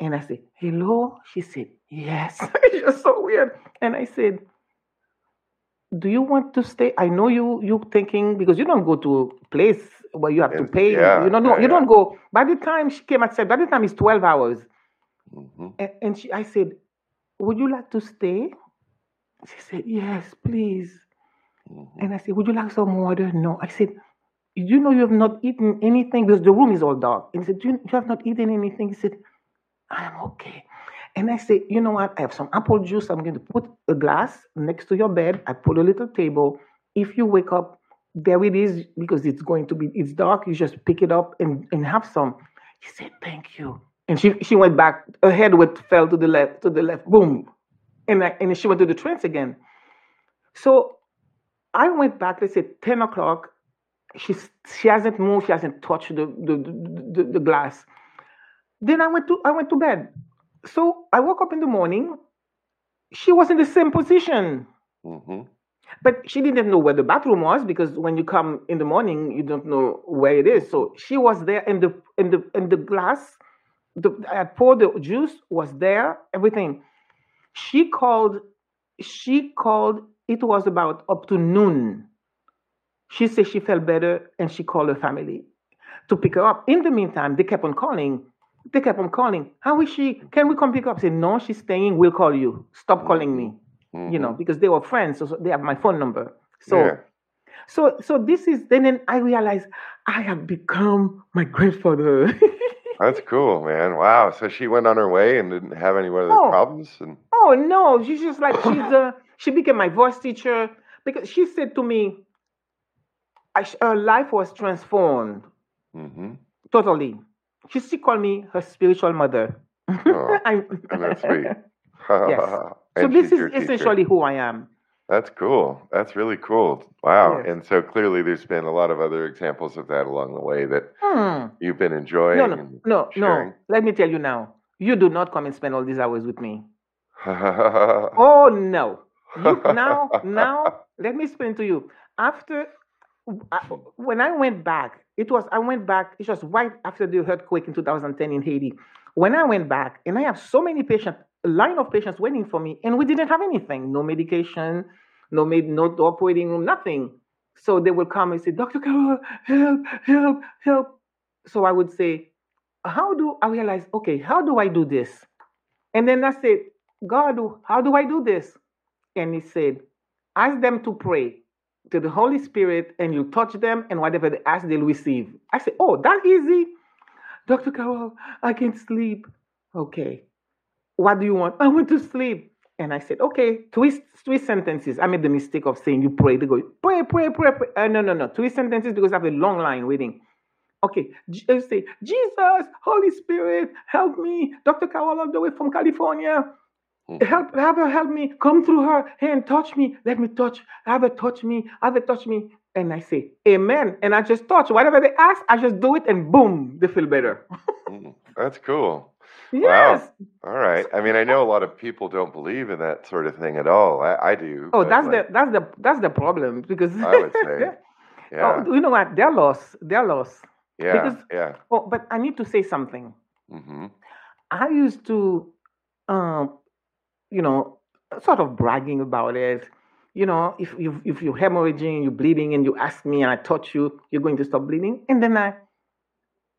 and I said, Hello? She said, Yes. [LAUGHS] it's just so weird. And I said, Do you want to stay? I know you you thinking because you don't go to a place where you have to pay. yeah, you don't yeah, you don't go. By the time she came at said, by the time it's 12 hours. Mhm. And, and she I said, Would you like to stay? She said, Yes, please. Mhm. And I said, Would you like some water? No. I said, You know, you have not eaten anything because the room is all dark. And he said, You, you have not eaten anything? He said, I am okay. And I said, You know what? I have some apple juice. I'm going to put a glass next to your bed. I put a little table. If you wake up, there it is because it's going to be, it's dark. You just pick it up and, and have some. He said, Thank you. And she, she went back. Her head went, fell to the left, to the left. Boom. And, I, and she went to the trance again. So I went back, let's say 10 o'clock. She's, she hasn't moved, she hasn't touched the, the, the, the, glass. Then I went to I went to bed. So I woke up in the morning. She was in the same position. Mhm. but she didn't know where the bathroom was because when you come in the morning, you don't know where it is. So she was there in the in the in the glass. The, I had poured the juice was there, everything. She called. She called. It was about up to noon. She said she felt better, and she called her family to pick her up. In the meantime, they kept on calling. They kept on calling. How is she? Can we come pick her up? Said, no, she's staying. We'll call you. Stop calling me mm-hmm. you know, because they were friends, so, they have my phone number. So, Yeah. so, so this is then, then I realized I have become my grandfather. [LAUGHS] That's cool, man. Wow. So she went on her way and didn't have any other Oh. problems, and oh no, she's just like she's a she became my voice teacher because she said to me, her life was transformed hmm totally. She still called me her spiritual mother. Oh, [LAUGHS] I'm- and that's sweet. [LAUGHS] Yes. [LAUGHS] So this is essentially who I am. That's cool. That's really cool. Wow. Yes. And so clearly, there's been a lot of other examples of that along the way that Hmm. you've been enjoying. No, no, no, no. Let me tell you now. You do not come and spend all these hours with me. oh, no! You, now, now, let me explain to you. After, when I went back, it was I went back. It was right after the earthquake in 2010 in Haiti. When I went back, and I have so many patients, a line of patients waiting for me, and we didn't have anything, no medication, no med, no operating room, nothing. So they would come and say, Dr. Carolle, help, help, help. So I would say, how do I realize? Okay, how do I do this? And then I said, God, how do I do this? And he said, ask them to pray to the Holy Spirit and you touch them and whatever they ask, they'll receive. I said, oh, that easy? Dr. Carolle, I can't sleep. Okay. What do you want? I want to sleep. And I said, okay, three, three sentences. I made the mistake of saying you pray. They go, pray, pray, pray, pray. Uh, no, no, no. Three sentences because I have a long line waiting. Okay, J- uh, say, Jesus, Holy Spirit, help me. Dr. Carolle, all the way from California. Mhm. Help, have her help me. Come through her hand, touch me. Let me touch. Have her touch me. Have her touch me. And I say, Amen. And I just touch. Whatever they ask, I just do it, and boom, they feel better. Mm, [LAUGHS] That's cool. yes. All right. I mean, I know a lot of people don't believe in that sort of thing at all. I, I do. Oh, that's like, the that's the that's the problem because I would [LAUGHS] say. Yeah. oh, you know what? They're lost. They're lost. yeah. because- yeah. Oh, but I need to say something. hmm I used to, um, you know, sort of bragging about it. You know, if you if you're hemorrhaging, you're bleeding, and you ask me, and I touch you, you're going to stop bleeding. And then I,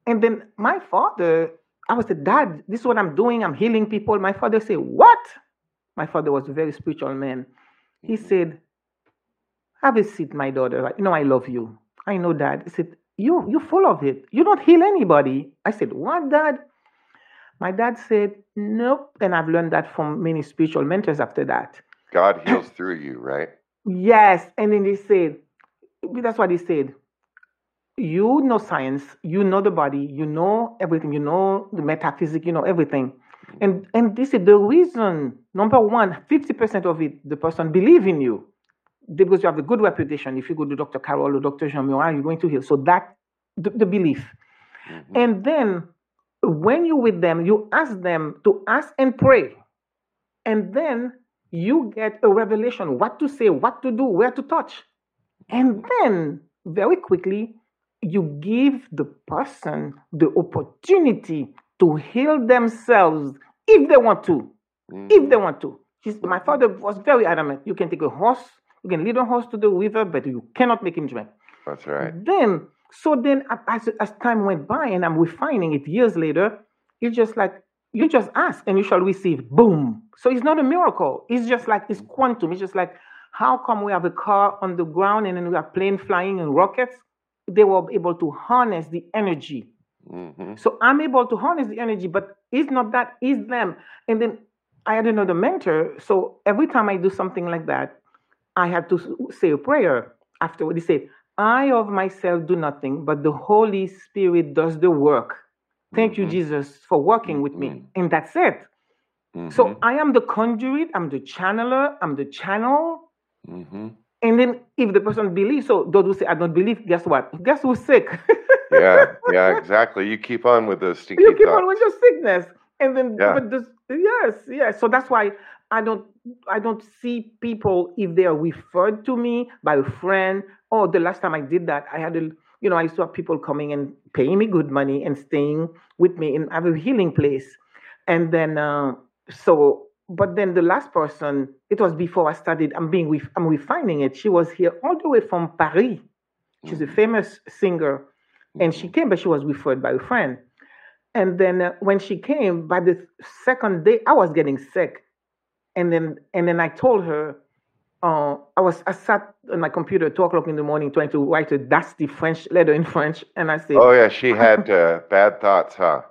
and then my father, I was said, Dad, this is what I'm doing. I'm healing people. My father said, What? My father was a very spiritual man. He mm-hmm. said, Have a seat, my daughter. You know, I love you. I know, Dad. He said, You you're full of it. You don't heal anybody. I said, What, Dad? My dad said, Nope. And I've learned that from many spiritual mentors after that. God heals through you, right? Yes. And then he said, That's what he said. You know science, you know the body, you know everything, you know the metaphysics, you know everything. And and this is the reason, number one, 50% of it, the person believe in you. Because you have a good reputation. If you go to Dr. Carolle or Dr. Jean you're going to heal. So that the, the belief. Mhm. And then when you're with them, you ask them to ask and pray. And then you get a revelation what to say, what to do, where to touch. And then very quickly, you give the person the opportunity to heal themselves if they want to. If mm. they want to. She's, my father was very adamant. You can take a horse, you can lead a horse to the river, but you cannot make him drink. That's right. Then, so then as, as time went by and I'm refining it years later, it's just like you just ask and you shall receive. Boom. So it's not a miracle. It's just like it's quantum. It's just like how come we have a car on the ground and then we have plane flying and rockets? They were able to harness the energy. hmm So I'm able to harness the energy, but it's not that, it's them. And then I had another mentor. So every time I do something like that, I have to say a prayer afterward. He said, I of myself do nothing, but the Holy Spirit does the work. Thank you, Mhm. Jesus, for working with me. Mhm. And that's it. So I am the conduit, I'm the channeler, I'm the channel. hmm And then if the person believes, so those who say, I don't believe, guess what? Guess who's sick? Yeah. Yeah. [LAUGHS] Exactly. You keep on with those stinky you keep thoughts. on with your sickness and then Yeah. but this, yes yes so that's why i don't I don't see people if they are referred to me by a friend. Oh, the last time I did that, I had a you know I used to have people coming and paying me good money and staying with me in have a healing place, and then uh, so but then the last person it was before I started. I'm being I'm refining it. She was here all the way from Paris. She's a famous singer, and she came, but she was referred by a friend. And then uh, when she came, by the second day, I was getting sick. And then and then I told her, uh, I was I sat on my computer at two o'clock in the morning trying to write a dusty French letter in French, and I said, Oh yeah, she had uh, bad thoughts, huh?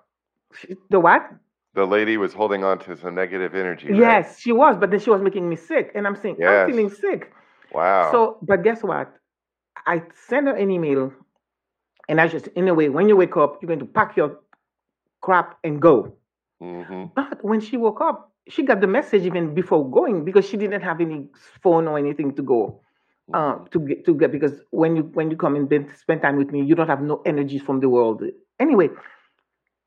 The what? The lady was holding on to some negative energy. right? Yes, she was, but then she was making me sick, and I'm saying Yes. I'm feeling sick. Wow. So, but guess what? I sent her an email, and I just, in a way, when you wake up, you're going to pack your crap and go. hmm But when she woke up, she got the message even before going because she didn't have any phone or anything to go uh, to get to get because when you when you come and spend time with me, you don't have no energy from the world. Anyway,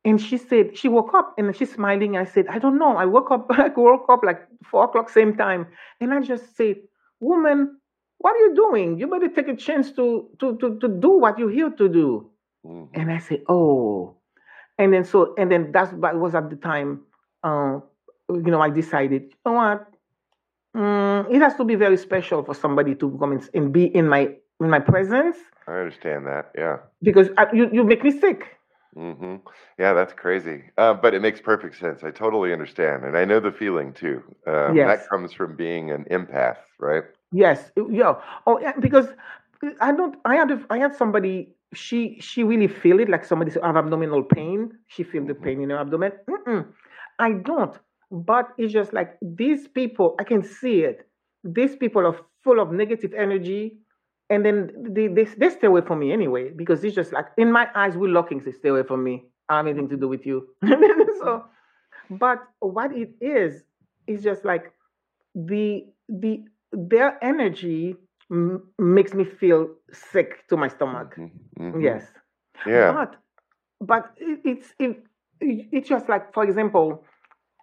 and she said she woke up and she's smiling. I said, I don't know. I woke up. [LAUGHS] I woke up like four o'clock same time, and I just said, woman, what are you doing? You better take a chance to to to to do what you're here to do. hmm And I said, oh. And then so and then that's that was at the time, uh, you know, I decided, you know what? Mm, it has to be very special for somebody to come and, and be in my in my presence I understand that. Yeah. because I, you you make me sick. Mm-hmm. Yeah, that's crazy. Uh, but it makes perfect sense. I totally understand, and I know the feeling too. Um, Yes. That comes from being an empath, right? Yes, yeah. Oh, yeah, because I don't. I had a- I had somebody. She she really feel it like somebody have abdominal pain. She feel the Mhm. pain in her abdomen. Mm-mm, I don't. But it's just like these people. I can see it. These people are full of negative energy, and then they they, they stay away from me anyway because it's just like in my eyes we're looking. Say stay away from me. I have anything to do with you. [LAUGHS] so, but what it is is just like the the their energy m- makes me feel sick to my stomach. Mhm, mhm. Yes, Yeah. but but it, it's it, it's just like for example,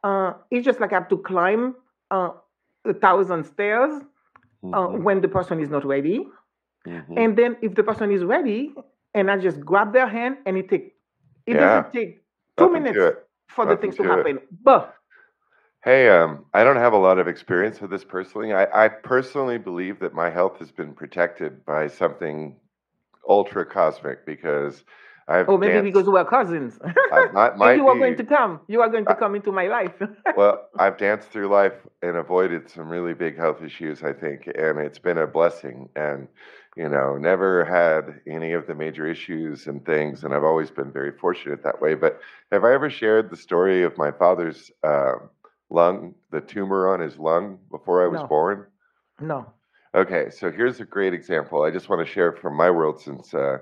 uh, it's just like I have to climb uh, a thousand stairs uh, Mhm, when the person is not ready, mhm. and then if the person is ready, and I just grab their hand and it take it Yeah. doesn't take two Nothing minutes for the things to to it. happen, but Hey, um, I don't have a lot of experience with this personally. I, I personally believe that my health has been protected by something ultra cosmic because I've or maybe danced- because we're cousins. I [LAUGHS] might, might you are be. going to come, you are going to I- come into my life. [LAUGHS] well, I've danced through life and avoided some really big health issues, I think, and it's been a blessing. And you know, never had any of the major issues and things, and I've always been very fortunate that way. But have I ever shared the story of my father's uh, lung, the tumor on his lung before I was No. born? no. Okay, so here's a great example. I just want to share from my world since uh,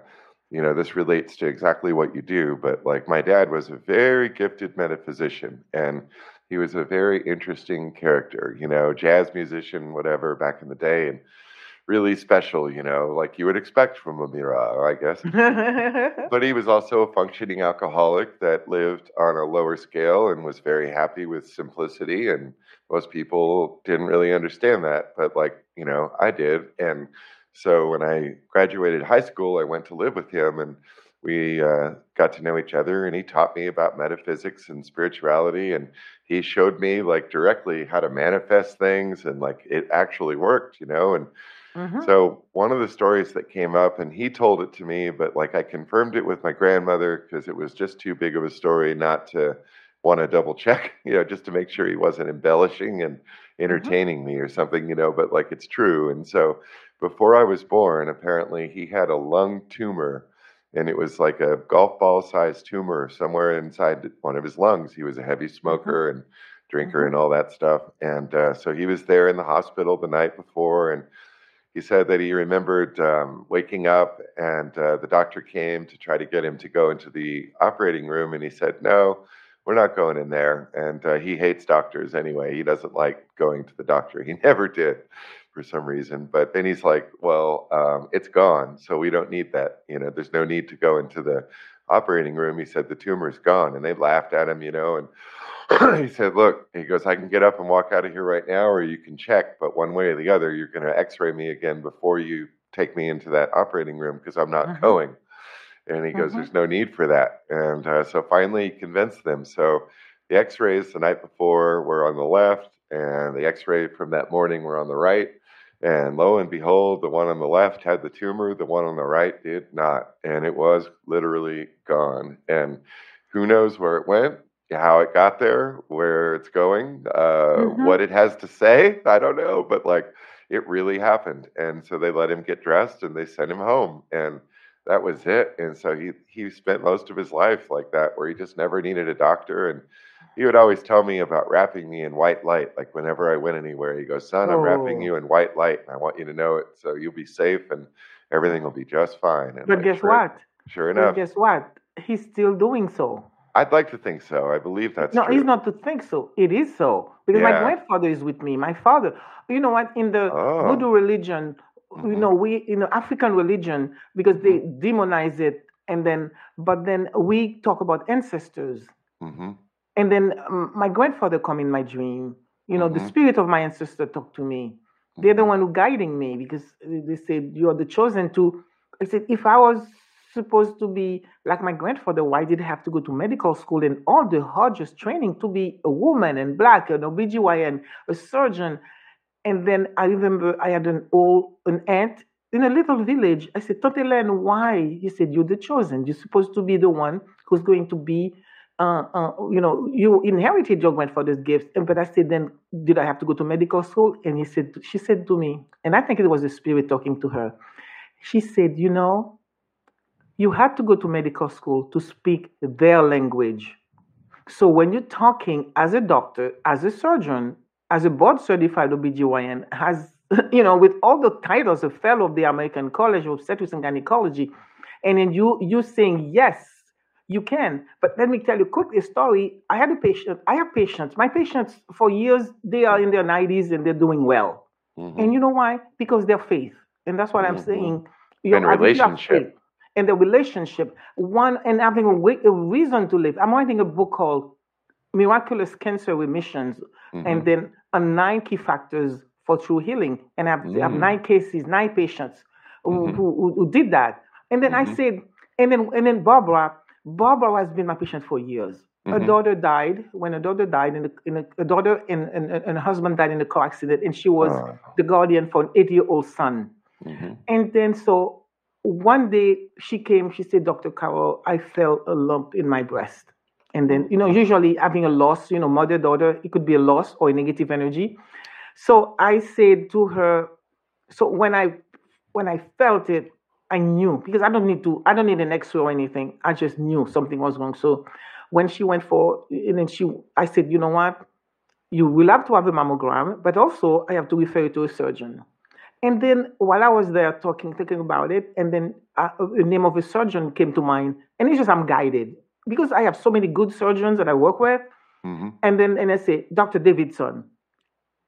you know this relates to exactly what you do. But like my dad was a very gifted metaphysician, and he was a very interesting character. You know, jazz musician, whatever, back in the day, and really special. You know, like you would expect from a Mira, I guess. [LAUGHS] But he was also a functioning alcoholic that lived on a lower scale and was very happy with simplicity. And most people didn't really understand that, but like, you know, I did. And so when I graduated high school, I went to live with him and we uh, got to know each other. And he taught me about metaphysics and spirituality. And he showed me like directly how to manifest things and like it actually worked, you know. And Mhm. so one of the stories that came up, and he told it to me, but like I confirmed it with my grandmother because it was just too big of a story not to want to double check, [LAUGHS] you know, just to make sure he wasn't embellishing and entertaining me or something, you know. But like it's true, and so before I was born, apparently he had a lung tumor, and it was like a golf ball sized tumor somewhere inside one of his lungs. He was a heavy smoker and drinker Mhm. and all that stuff, and uh, so he was there in the hospital the night before and he said that he remembered um, waking up and uh, the doctor came to try to get him to go into the operating room and he said no we're not going in there. And uh, he hates doctors anyway. He doesn't like going to the doctor. He [LAUGHS] never did for some reason. But then he's like well um, it's gone so we don't need that. You know there's no need to go into the operating room. He said the tumor's gone. And they laughed at him you know and [CLEARS THROAT] he said, "Look," he goes, "I can get up and walk out of here right now, or you can check, but one way or the other, you're going to X-ray me again before you take me into that operating room because I'm not Mhm. going." And he goes, Mhm. "There's no need for that." And uh, so finally, he convinced them. So the X-rays the night before were on the left, and the X-ray from that morning were on the right. And lo and behold, the one on the left had the tumor, the one on the right did not. And it was literally gone. And who knows where it went, how it got there, where it's going, uh, Mhm. what it has to say. I don't know, but like it really happened. And so they let him get dressed and they sent him home. And that was it. And so he, he spent most of his life like that, where he just never needed a doctor. And he would always tell me about wrapping me in white light. Like whenever I went anywhere, he goes, Son, I'm wrapping Oh. you in white light. And I want you to know it so you'll be safe and everything will be just fine. And But like, guess sure, what? Sure But enough. guess what? He's still doing so. I'd like to think so. I believe that's no, true. it's not to think so. It is so. Because my grandfather is with me. My father. You know what? In the Oh. voodoo religion, you know, we you know African religion, because they demonize it, and then but then we talk about ancestors. hmm And then um, my grandfather come in my dream. You know, the Mhm. spirit of my ancestor talk to me. They're the one who guiding me because they said you are the chosen to. I said if I was supposed to be like my grandfather, why did I have to go to medical school and all the hardest training to be a woman and black, an OBGYN, a surgeon? And then I remember I had an old an aunt in a little village. I said, Tante Len, why? He said, You're the chosen. You're supposed to be the one who's going to be uh, uh, you know, you inherited your grandfather's gifts. And but I said, then did I have to go to medical school? And he said, she said to me, and I think it was the spirit talking to her. She said, you know, you had to go to medical school to speak their language. So when you're talking as a doctor, as a surgeon, as a board certified OBGYN, as [LAUGHS] you know, with all the titles, a fellow of the American College of Obstetrics and Gynecology, and then you you saying yes, you can. But let me tell you quickly a story. I had a patient. I have patients. My patients for years they are in their 90s and they're doing well. hmm And you know why? Because their faith. And that's what I'm Mhm. saying. You And know, if you have relationship. And the relationship, one and having a, wa- a reason to live. I'm writing a book called Miraculous Cancer Remissions, hmm and then uh, nine key factors for true healing. And I have, I have Mm. nine cases, nine patients who, Mhm. who, who, did that. And then I Mhm. said, and then and then Barbara, Barbara has been my patient for years. Her Mhm. daughter died when her daughter died, in, a, in a, a daughter and, and, and her husband died in a car accident, and she was Oh. the guardian for an eight-year-old son. hmm And then so one day she came, she said, Dr. Carolle, I felt a lump in my breast. And then, you know, usually having a loss, you know, mother, daughter, it could be a loss or a negative energy. So I said to her, so when I when I felt it, I knew because I don't need to, I don't need an X-ray or anything. I just knew something was wrong. So when she went for, and then she, I said, you know what? You will have to have a mammogram, but also I have to refer you to a surgeon. And then while I was there talking, thinking about it, and then uh, the name of a surgeon came to mind, and it's just I'm guided because I have so many good surgeons that I work with. hmm And then and I say, Dr. Davidson.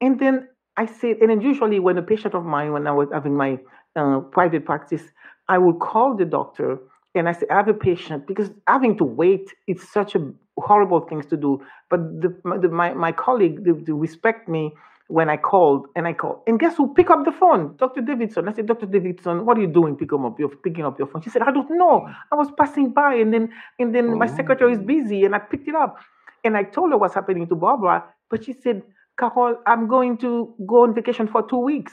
And then I said, and then usually when a patient of mine, when I was having my uh, private practice, I would call the doctor and I say, I have a patient because having to wait, it's such a horrible thing to do. But the, my, the, my, my colleague, they, they respect me when I called and I called. And guess who? Pick up the phone, Dr. Davidson. I said, Dr. Davidson, what are you doing? Pick up your picking up your phone. She said, I don't know. I was passing by and then and then my oh. secretary is Oh. busy and I picked it up. And I told her what's happening to Barbara, but she said, Carolle, I'm going to go on vacation for two weeks.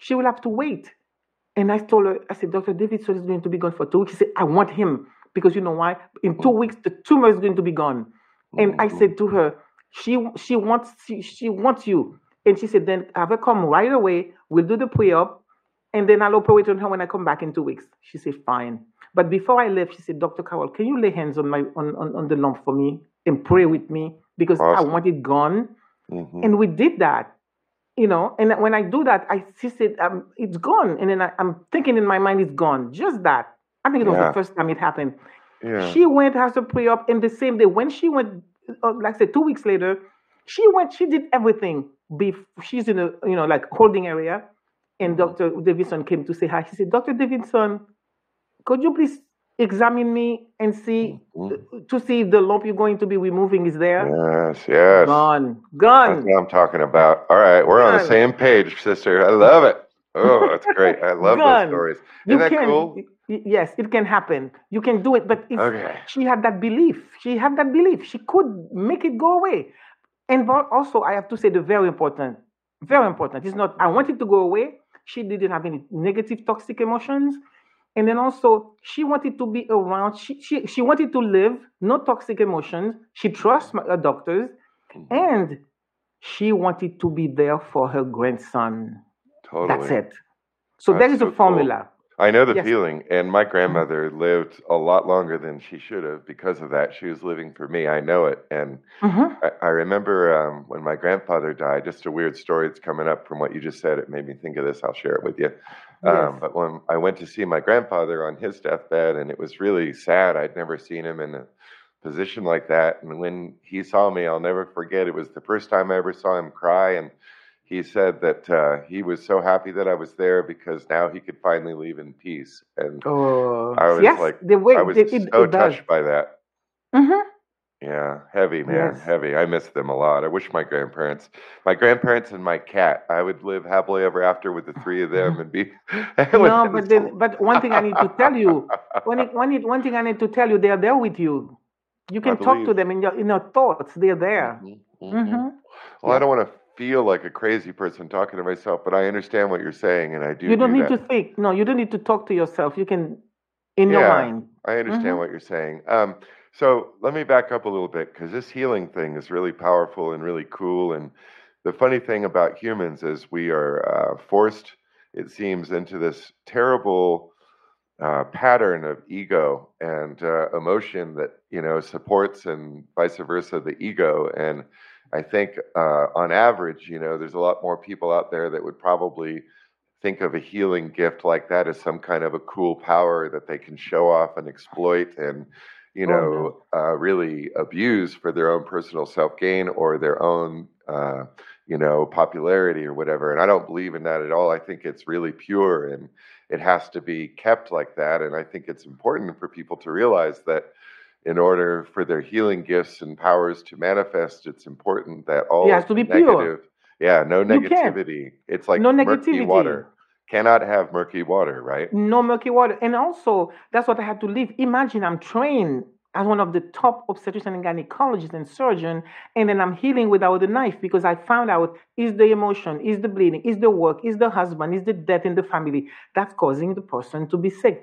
She will have to wait. And I told her, I said, Dr. Davidson is going to be gone for two weeks. She said, I want him because you know why? In two oh. weeks, the tumor is going to be gone. And I oh. said to her, she she wants she, she wants you. And she said, then have her come right away. We'll do the pre-op, and then I'll operate on her when I come back in two weeks. She said, fine. But before I left, she said, Dr. Carolle, can you lay hands on my on, on, on the lump for me and pray with me because I Awesome. want it gone. hmm And we did that, you know. And when I do that, I she said, um, it's gone. And then I, I'm thinking in my mind, it's gone. Just that. I think it was Yeah. the first time it happened. Yeah. She went has a pre-op, and the same day when she went, uh, like I said, two weeks later, she went. She did everything. Bef- she's in a you know like holding area, and Mhm. Dr. Davidson came to say hi. She said, Dr. Davidson, could you please examine me and see Mhm. to see if the lump you're going to be removing is there. Yes, yes. Gone, That's gone, what I'm talking about. All right, we're on the same page, sister. I love it. Oh, that's great. I [LAUGHS] love those stories. You Isn't that can, cool? yes, it can happen. You can do it, but Okay. she had that belief. She had that belief. She could make it go away. And but also, I have to say the very important, very important. It's not I wanted to go away. She didn't have any negative toxic emotions. And then also, she wanted to be around. She, she, she wanted to live, no toxic emotions. She trusts my, her doctors. Mhm. And she wanted to be there for her grandson. Totally. That's it. So there That's is so a cool. I know the Yes. feeling, and my Mhm. grandmother lived a lot longer than she should have because of that. She was living for me. I know it, and Mhm. I, I remember um, when my grandfather died. Just a weird story that's coming up from what you just said. It made me think of this. I'll share it with you. Um, Yes. but when I went to see my grandfather on his deathbed, and it was really sad. I'd never seen him in a position like that. And when he saw me, I'll never forget. It was the first time I ever saw him cry, and he said that uh, he was so happy that I was there because now he could finally leave in peace. And Oh, I was yes, like, the way I was it, it, so it does. touched by that. Mhm. Yeah, heavy man, Yes. heavy. I miss them a lot. I wish my grandparents, my grandparents and my cat, I would live happily ever after with the three of them and be. [LAUGHS] [LAUGHS] with No, but so- then, but one thing I need to tell you, one, it- one, it- one thing I need to tell you, they're there with you. You can talk to them in your in your thoughts. They're there. Mhm, mhm. hmm Well, I don't want to feel like a crazy person talking to myself, but I understand what you're saying, and I do. You don't do need that. to think. No, you don't need to talk to yourself. You can, in your mind. I understand Mhm. what you're saying. Um, so let me back up a little bit because this healing thing is really powerful and really cool. And the funny thing about humans is we are uh, forced, it seems, into this terrible uh, pattern of ego and uh, emotion that you know supports and vice versa the ego. And I think uh, on average, you know, there's a lot more people out there that would probably think of a healing gift like that as some kind of a cool power that they can show off and exploit and you Oh, know uh, really abuse for their own personal self gain or their own uh, you know popularity or whatever. And i don't believe in that at all. I think it's really pure and it has to be kept like that. And i think it's important for people to realize that in order for their healing gifts and powers to manifest it's important that all It has to be pure. yeah no negativity it's like no murky negativity. water cannot have murky water right No murky water. And also, that's what I had to live. Imagine I'm trained as one of the top obstetrician and gynecologists and surgeon, and then I'm healing without a knife because I found out is the emotion, is the bleeding, is the work, is the husband, is the death in the family that's causing the person to be sick.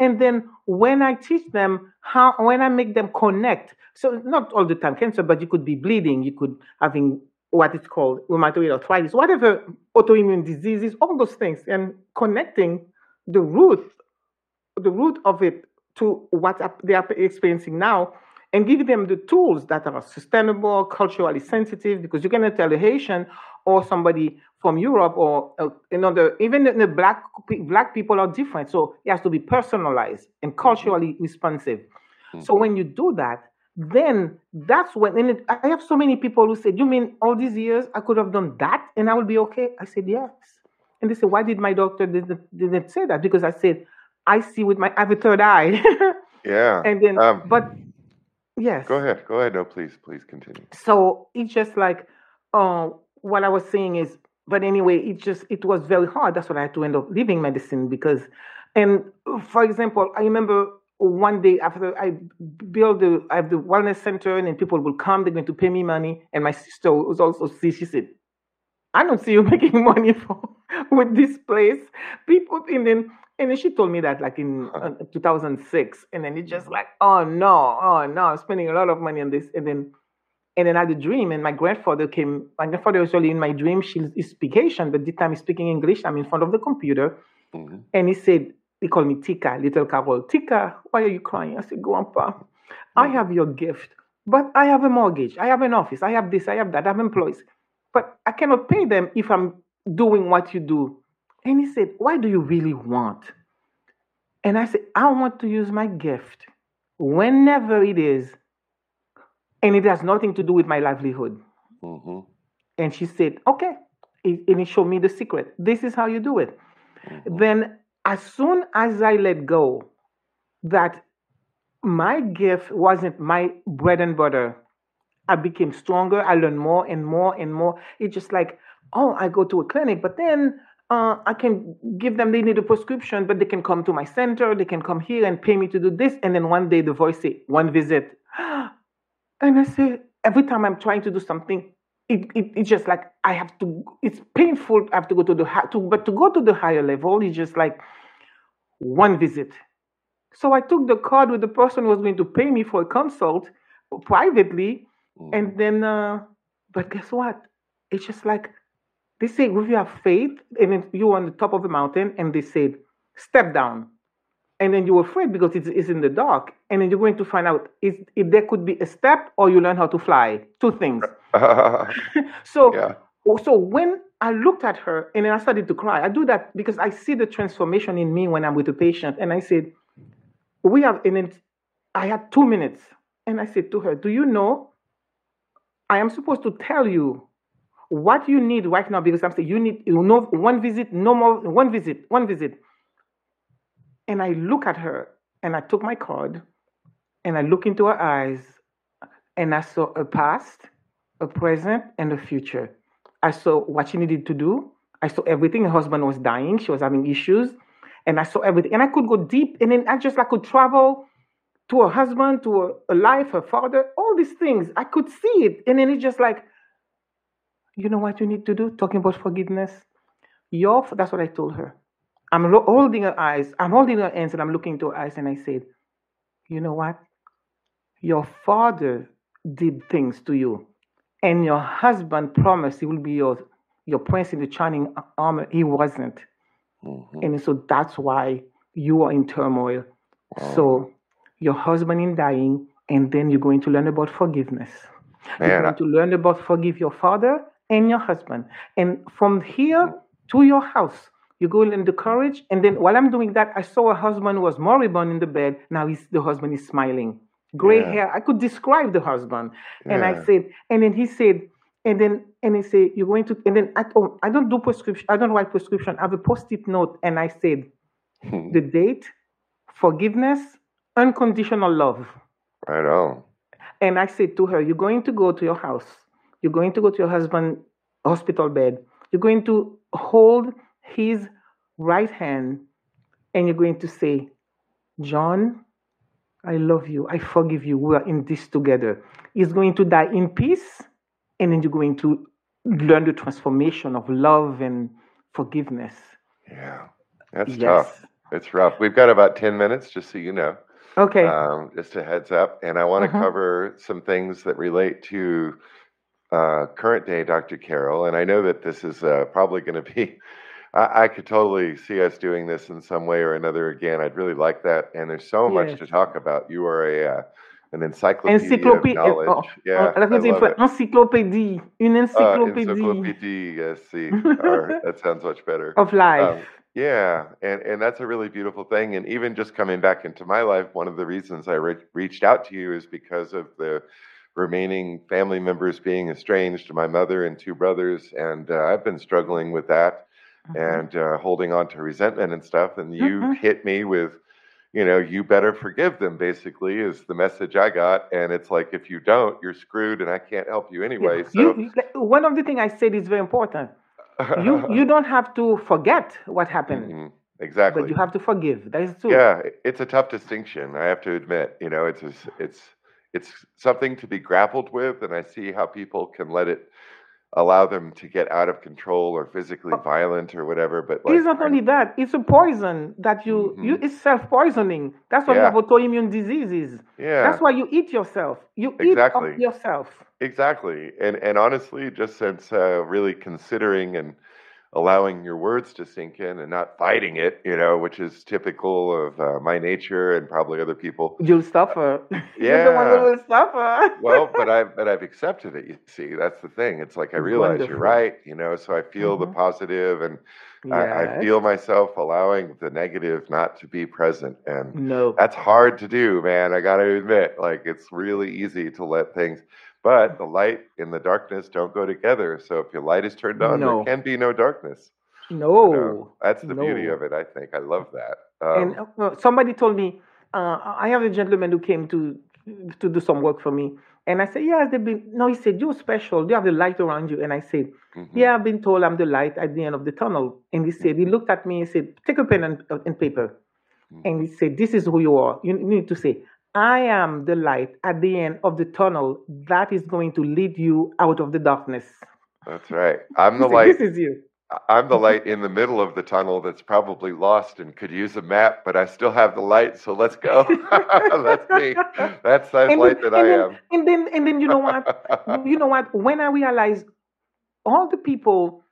And then when I teach them how, when I make them connect, so not all the time cancer, but you could be bleeding, you could having what is called rheumatoid arthritis, whatever autoimmune diseases, all those things, and connecting the root, the root of it to what they are experiencing now, and give them the tools that are sustainable, culturally sensitive, because you cannot tell a Haitian or somebody from Europe or uh, another, even the black black people are different, so it has to be personalized and culturally responsive. So when you do that, then that's when, and it, I have so many people who said, You mean all these years I could have done that and I will be okay? I said, Yes. And they said, Why did my doctor didn't, didn't say that? Because I said, I see with my, I have a third eye. [LAUGHS] yeah and then, Um, but yes. go ahead go ahead no please please continue So it's just like, uh, what I was saying is, but anyway, it just, it was very hard. That's what I had to end up leaving medicine because, and for example, I remember one day after I build the, I have the wellness center and then people will come, they're going to pay me money. And my sister was also see, she said, I don't see you [LAUGHS] making money for with this place. People, and then and then she told me that like in uh, 2006, and then it's just like, oh no, oh no, I'm spending a lot of money on this, and then and then I had a dream, and my grandfather came. My grandfather was really in my dream. She is speak Haitian, but this time he's speaking English. I'm in front of the computer, hmm and he said, he called me Tika, little Carolle. Tika, why are you crying? I said, Grandpa, I have your gift, but I have a mortgage, I have an office, I have this, I have that, I have employees, but I cannot pay them if I'm doing what you do. And he said, Why do you really want? And I said, I want to use my gift whenever it is, and it has nothing to do with my livelihood. hmm And she said, okay. And and he showed me the secret. This is how you do it. Mhm. Then, as soon as I let go, that my gift wasn't my bread and butter. I became stronger. I learned more and more and more. It's just like, oh, I go to a clinic, but then uh, I can give them, they need a prescription, but they can come to my center, they can come here and pay me to do this. And then one day the voice say, one visit. [GASPS] And I say, every time I'm trying to do something, it, it, it's just like I have to, it's painful. I have to go to the, to, but to go to the higher level, it's just like one visit. So I took the card with the person who was going to pay me for a consult privately. Mm. And then, uh, but guess what? It's just like they say, if you have faith, and then you're on the top of the mountain, and they said, step down. And then you're afraid because it's, it's in the dark. And then you're going to find out if, if there could be a step or you learn how to fly. Two things. [LAUGHS] [LAUGHS] so, yeah. so when I looked at her and then I started to cry, I do that because I see the transformation in me when I'm with a patient. And I said, we have, and then I had two minutes. And I said to her, Do you know? I am supposed to tell you what you need right now because I'm saying you need you know one visit, no more, one visit, one visit. And I look at her and I took my card and I look into her eyes and I saw a past, a present, and a future. I saw what she needed to do. I saw everything. Her husband was dying. She was having issues. And I saw everything. And I could go deep. And then I just I could travel to her husband, to her life, her father, all these things. I could see it. And then it's just like, you know what you need to do? Talking about forgiveness. Your, that's what I told her. I'm holding her eyes. I'm holding her hands and I'm looking into her eyes. And I said, you know what? Your father did things to you. And your husband promised he will be your, your prince in the shining armor. He wasn't. Mhm. And so that's why you are in turmoil. Wow. So your husband is dying, and then you're going to learn about forgiveness. You're Man, I- going to learn about forgive your father and your husband. And from here to your house, you go in the courage. And then while I'm doing that, I saw a husband who was moribund in the bed. Now he's, the husband is smiling. Gray Yeah. hair. I could describe the husband. And I said, and then he said, and then and he said, you're going to, and then I, oh, I don't do prescription. I don't write prescription. I have a post-it note, and I said, hmm. the date, forgiveness, unconditional love. right on. And I said to her, You're going to go to your house. You're going to go to your husband's hospital bed. You're going to hold his right hand and you're going to say, John, I love you. I forgive you. We are in this together. He's going to die in peace. And then you're going to learn the transformation of love and forgiveness. Yeah. That's Yes. tough. It's rough. We've got about 10 minutes, just so you know. Okay. Um, just a heads up. And I want to Mhm. cover some things that relate to uh, current day Dr. Carolle. And I know that this is uh, probably going to be, [LAUGHS] I, I could totally see us doing this in some way or another again. I'd really like that. And there's so much to talk about. You are a uh, an encyclopedia Encyclopédie. of knowledge. oh, yeah, oh, I love it. encyclopédie. Une Uh, encyclopédie encyclopédie, yes, see, [LAUGHS] or, that sounds much better. of life. Um, yeah, and and that's a really beautiful thing. And even just coming back into my life, one of the reasons I re- reached out to you is because of the remaining family members being estranged, my mother and two brothers, and uh, I've been struggling with that Mhm. and uh, holding on to resentment and stuff. And you Mhm. hit me with, you know, you better forgive them. Basically, is the message I got, and it's like if you don't, you're screwed, and I can't help you anyway. So You, one of the things I said is very important. You [LAUGHS] you don't have to forget what happened, Mhm, exactly. but you have to forgive. That is true. Yeah, it's a tough distinction. I have to admit. You know, it's a, it's it's something to be grappled with, and I see how people can let it allow them to get out of control or physically violent or whatever. But like, it's not only that; it's a poison that you you Mhm. it's self poisoning. That's why Yeah. you have autoimmune diseases. yeah, That's why you eat yourself. You eat Exactly. up yourself. exactly. And and honestly, just since uh, really considering and allowing your words to sink in and not fighting it, you know, which is typical of uh, my nature and probably other people. You'll suffer. Yeah, [LAUGHS] You're the one who will suffer. [LAUGHS] well, but I've but I've accepted it. You see, that's the thing. It's like I realize you're right, you know. So I feel the Mhm. positive, and I, I feel myself allowing the negative not to be present, and no. that's hard to do, man. I got to admit, like it's really easy to let things. But the light and the darkness don't go together. So if your light is turned on, No. there can be no darkness. No. You know, that's the beauty of it. I think I love that. Um, and uh, somebody told me uh, I have a gentleman who came to to do some work for me, and I said, "Yes, they've been." No, he said, "You're special. You have the light around you?" And I said, Mhm. "Yeah, I've been told I'm the light at the end of the tunnel." And he said, he looked at me and said, "Take a pen and, and paper," and he said, "This is who you are. You need to say." I am the light at the end of the tunnel that is going to lead you out of the darkness. That's right. I'm the [LAUGHS] light. This is you. I'm the light in the middle of the tunnel that's probably lost and could use a map, but I still have the light, so let's go. [LAUGHS] that's me. That's the And light then, that I then, am. and then, and then, you know what? [LAUGHS] you know what? When I realized all the people,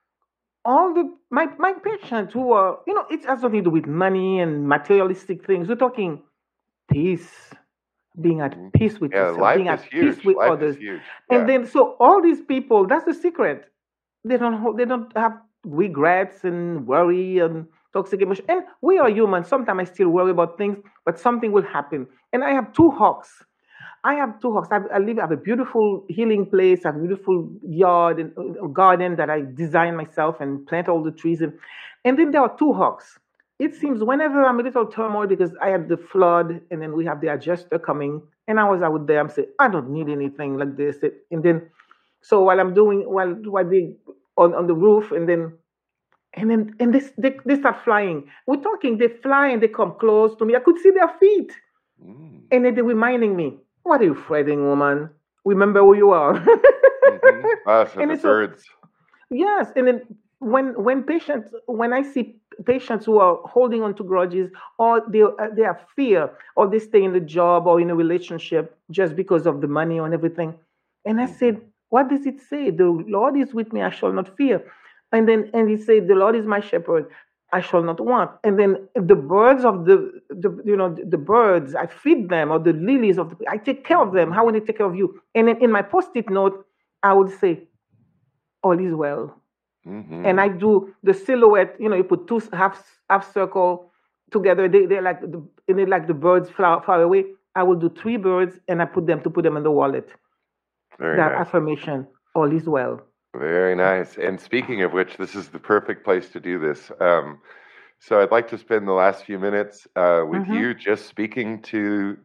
all the my my patients who are, you know, it has nothing to do with money and materialistic things. We're talking peace, being at Mhm. peace with Yeah, yourself, being at huge. peace with Life others. is huge. And then, so all these people, that's the secret. They don't they don't have regrets and worry and toxic emotion. And we are human. Sometimes I still worry about things, but something will happen. And I have two hawks. I have two hawks. I, I live. I have a beautiful healing place. I have a beautiful yard and uh, garden that I design myself and plant all the trees in. And then there are two hawks. It seems whenever I'm a little turmoil because I had the flood and then we have the adjuster coming, and I was out there, I'm saying, I don't need anything like this. And then, so while I'm doing, while, while they on, on the roof, and then, and then, and this, they, they start flying. We're talking, they fly and they come close to me. I could see their feet. Mm. And then they're reminding me, what are you fretting, woman? Remember who you are. So [LAUGHS] And the birds. Yes, and then when when patients when I see patients who are holding on to grudges or they uh, they have fear or they stay in the job or in a relationship just because of the money and everything, and I said, what does it say? The Lord is with me; I shall not fear. And then and he said, the Lord is my shepherd; I shall not want. And then the birds of the, the you know the birds, I feed them, or the lilies of the, I take care of them. How will they take care of you? And then in my post-it note, I would say, all is well Mhm. and I do the silhouette. You know, you put two half half circle together. They they like the they like the birds fly far away. I will do three birds and I put them to put them in the wallet. Very that nice. affirmation, all is well. Very nice. And speaking of which, this is the perfect place to do this. Um, so I'd like to spend the last few minutes uh, with Mhm. you just speaking to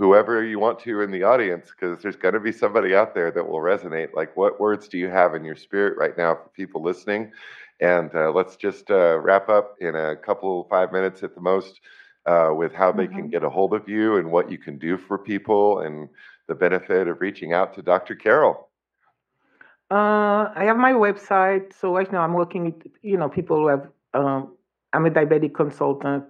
whoever you want to in the audience, because there's going to be somebody out there that will resonate. Like, what words do you have in your spirit right now for people listening? And uh, let's just uh, wrap up in a couple, five minutes at the most, uh, with how they can get a hold of you and what you can do for people and the benefit of reaching out to Dr. Carolle. Uh, I have my website. So right now I'm working with you know people who have. Um, I'm a diabetic consultant.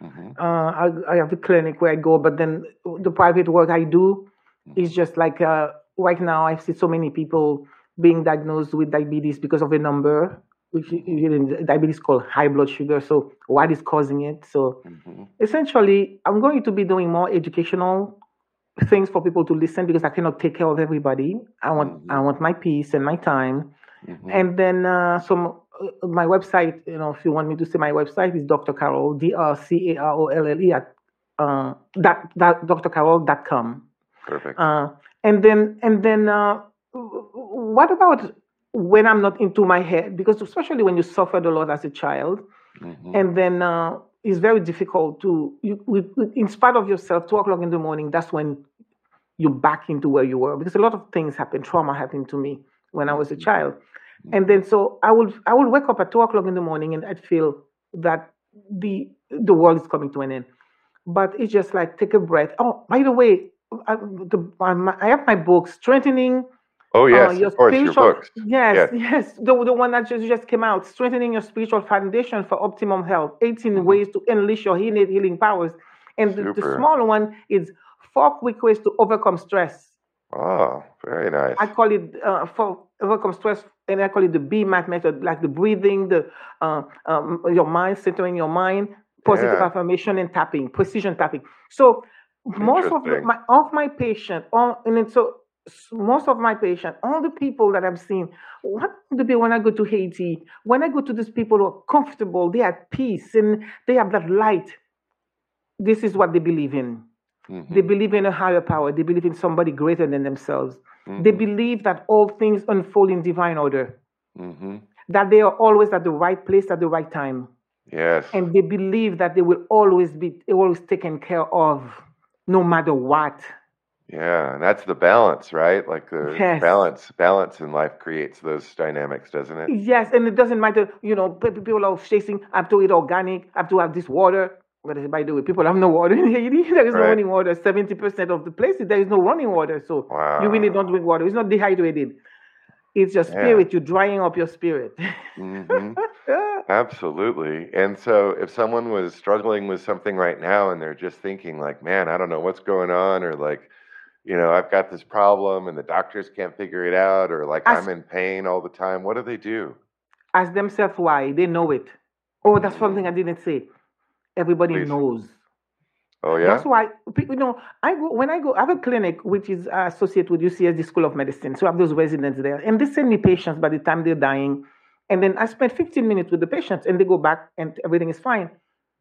Hmm Uh, I, I have a clinic where I go, but then the private work I do is just like uh, right now I see so many people being diagnosed with diabetes because of a number, which diabetes called high blood sugar. So what is causing it? So hmm essentially, I'm going to be doing more educational things for people to listen because I cannot take care of everybody. I want Mhm. I want my peace and my time. hmm And then uh, some my website, you know, if you want me to say my website is Dr. Carolle D R C A R O L L E at uh, that that drcarolle.com. Perfect. Uh, and then and then uh, what about when I'm not into my head? Because especially when you suffered a lot as a child, hmm and then uh, it's very difficult to you in spite of yourself. Two o'clock in the morning, that's when you back into where you were because a lot of things happened. Trauma happened to me when I was a Mhm. child, and then so I would I would wake up at two o'clock in the morning and I'd feel that the the world is coming to an end. But it's just like take a breath. Oh, by the way, I, the, I have my book, strengthening Oh uh, yes, your of course, your books. Yes, yes, the the one that just just came out, strengthening your spiritual foundation for optimum health. 18 Mhm. ways to unleash your healing healing powers, and the, the Super. small one is four quick ways to overcome stress. Oh, very nice. I call it uh, for overcome stress, and I call it the BMAT method, like the breathing, the uh, um, your mind, centering your mind, positive Yeah. affirmation, and tapping, precision tapping. So most of the, my of my patient, all and then so most of my patient, all the people that I've seen, what do they when I go to Haiti? When I go to these people who are comfortable, they are at peace, and they have that light. This is what they believe in. Mhm. They believe in a higher power. They believe in somebody greater than themselves. They Mhm. believe that all things unfold in divine order, Mhm. that they are always at the right place at the right time. Yes. and they believe that they will always be always taken care of, no matter what. Yeah, and that's the balance, right? Like the Yes. balance balance in life creates those dynamics, doesn't it? Yes, and it doesn't matter, you know, pe- pe- people are chasing, I have to eat organic, I have to have this water. But by the way, people have no water in Haiti. [LAUGHS] There is no running water. 70% of the places, there is no running water. So you really don't drink water. It's not dehydrated. It's your Yeah. spirit. You're drying up your spirit. hmm [LAUGHS] Absolutely. And so if someone was struggling with something right now and they're just thinking like, man, I don't know what's going on or like, you know, I've got this problem and the doctors can't figure it out or like As, I'm in pain all the time, what do they do? ask themselves why. They know it. Oh, that's something I didn't say. Everybody Please. knows. Oh yeah? That's why, you know, I go when I go. I have a clinic which is associated with UCSD School of Medicine, so I have those residents there, and they send me patients by the time they're dying, and then I spend 15 minutes with the patients, and they go back, and everything is fine.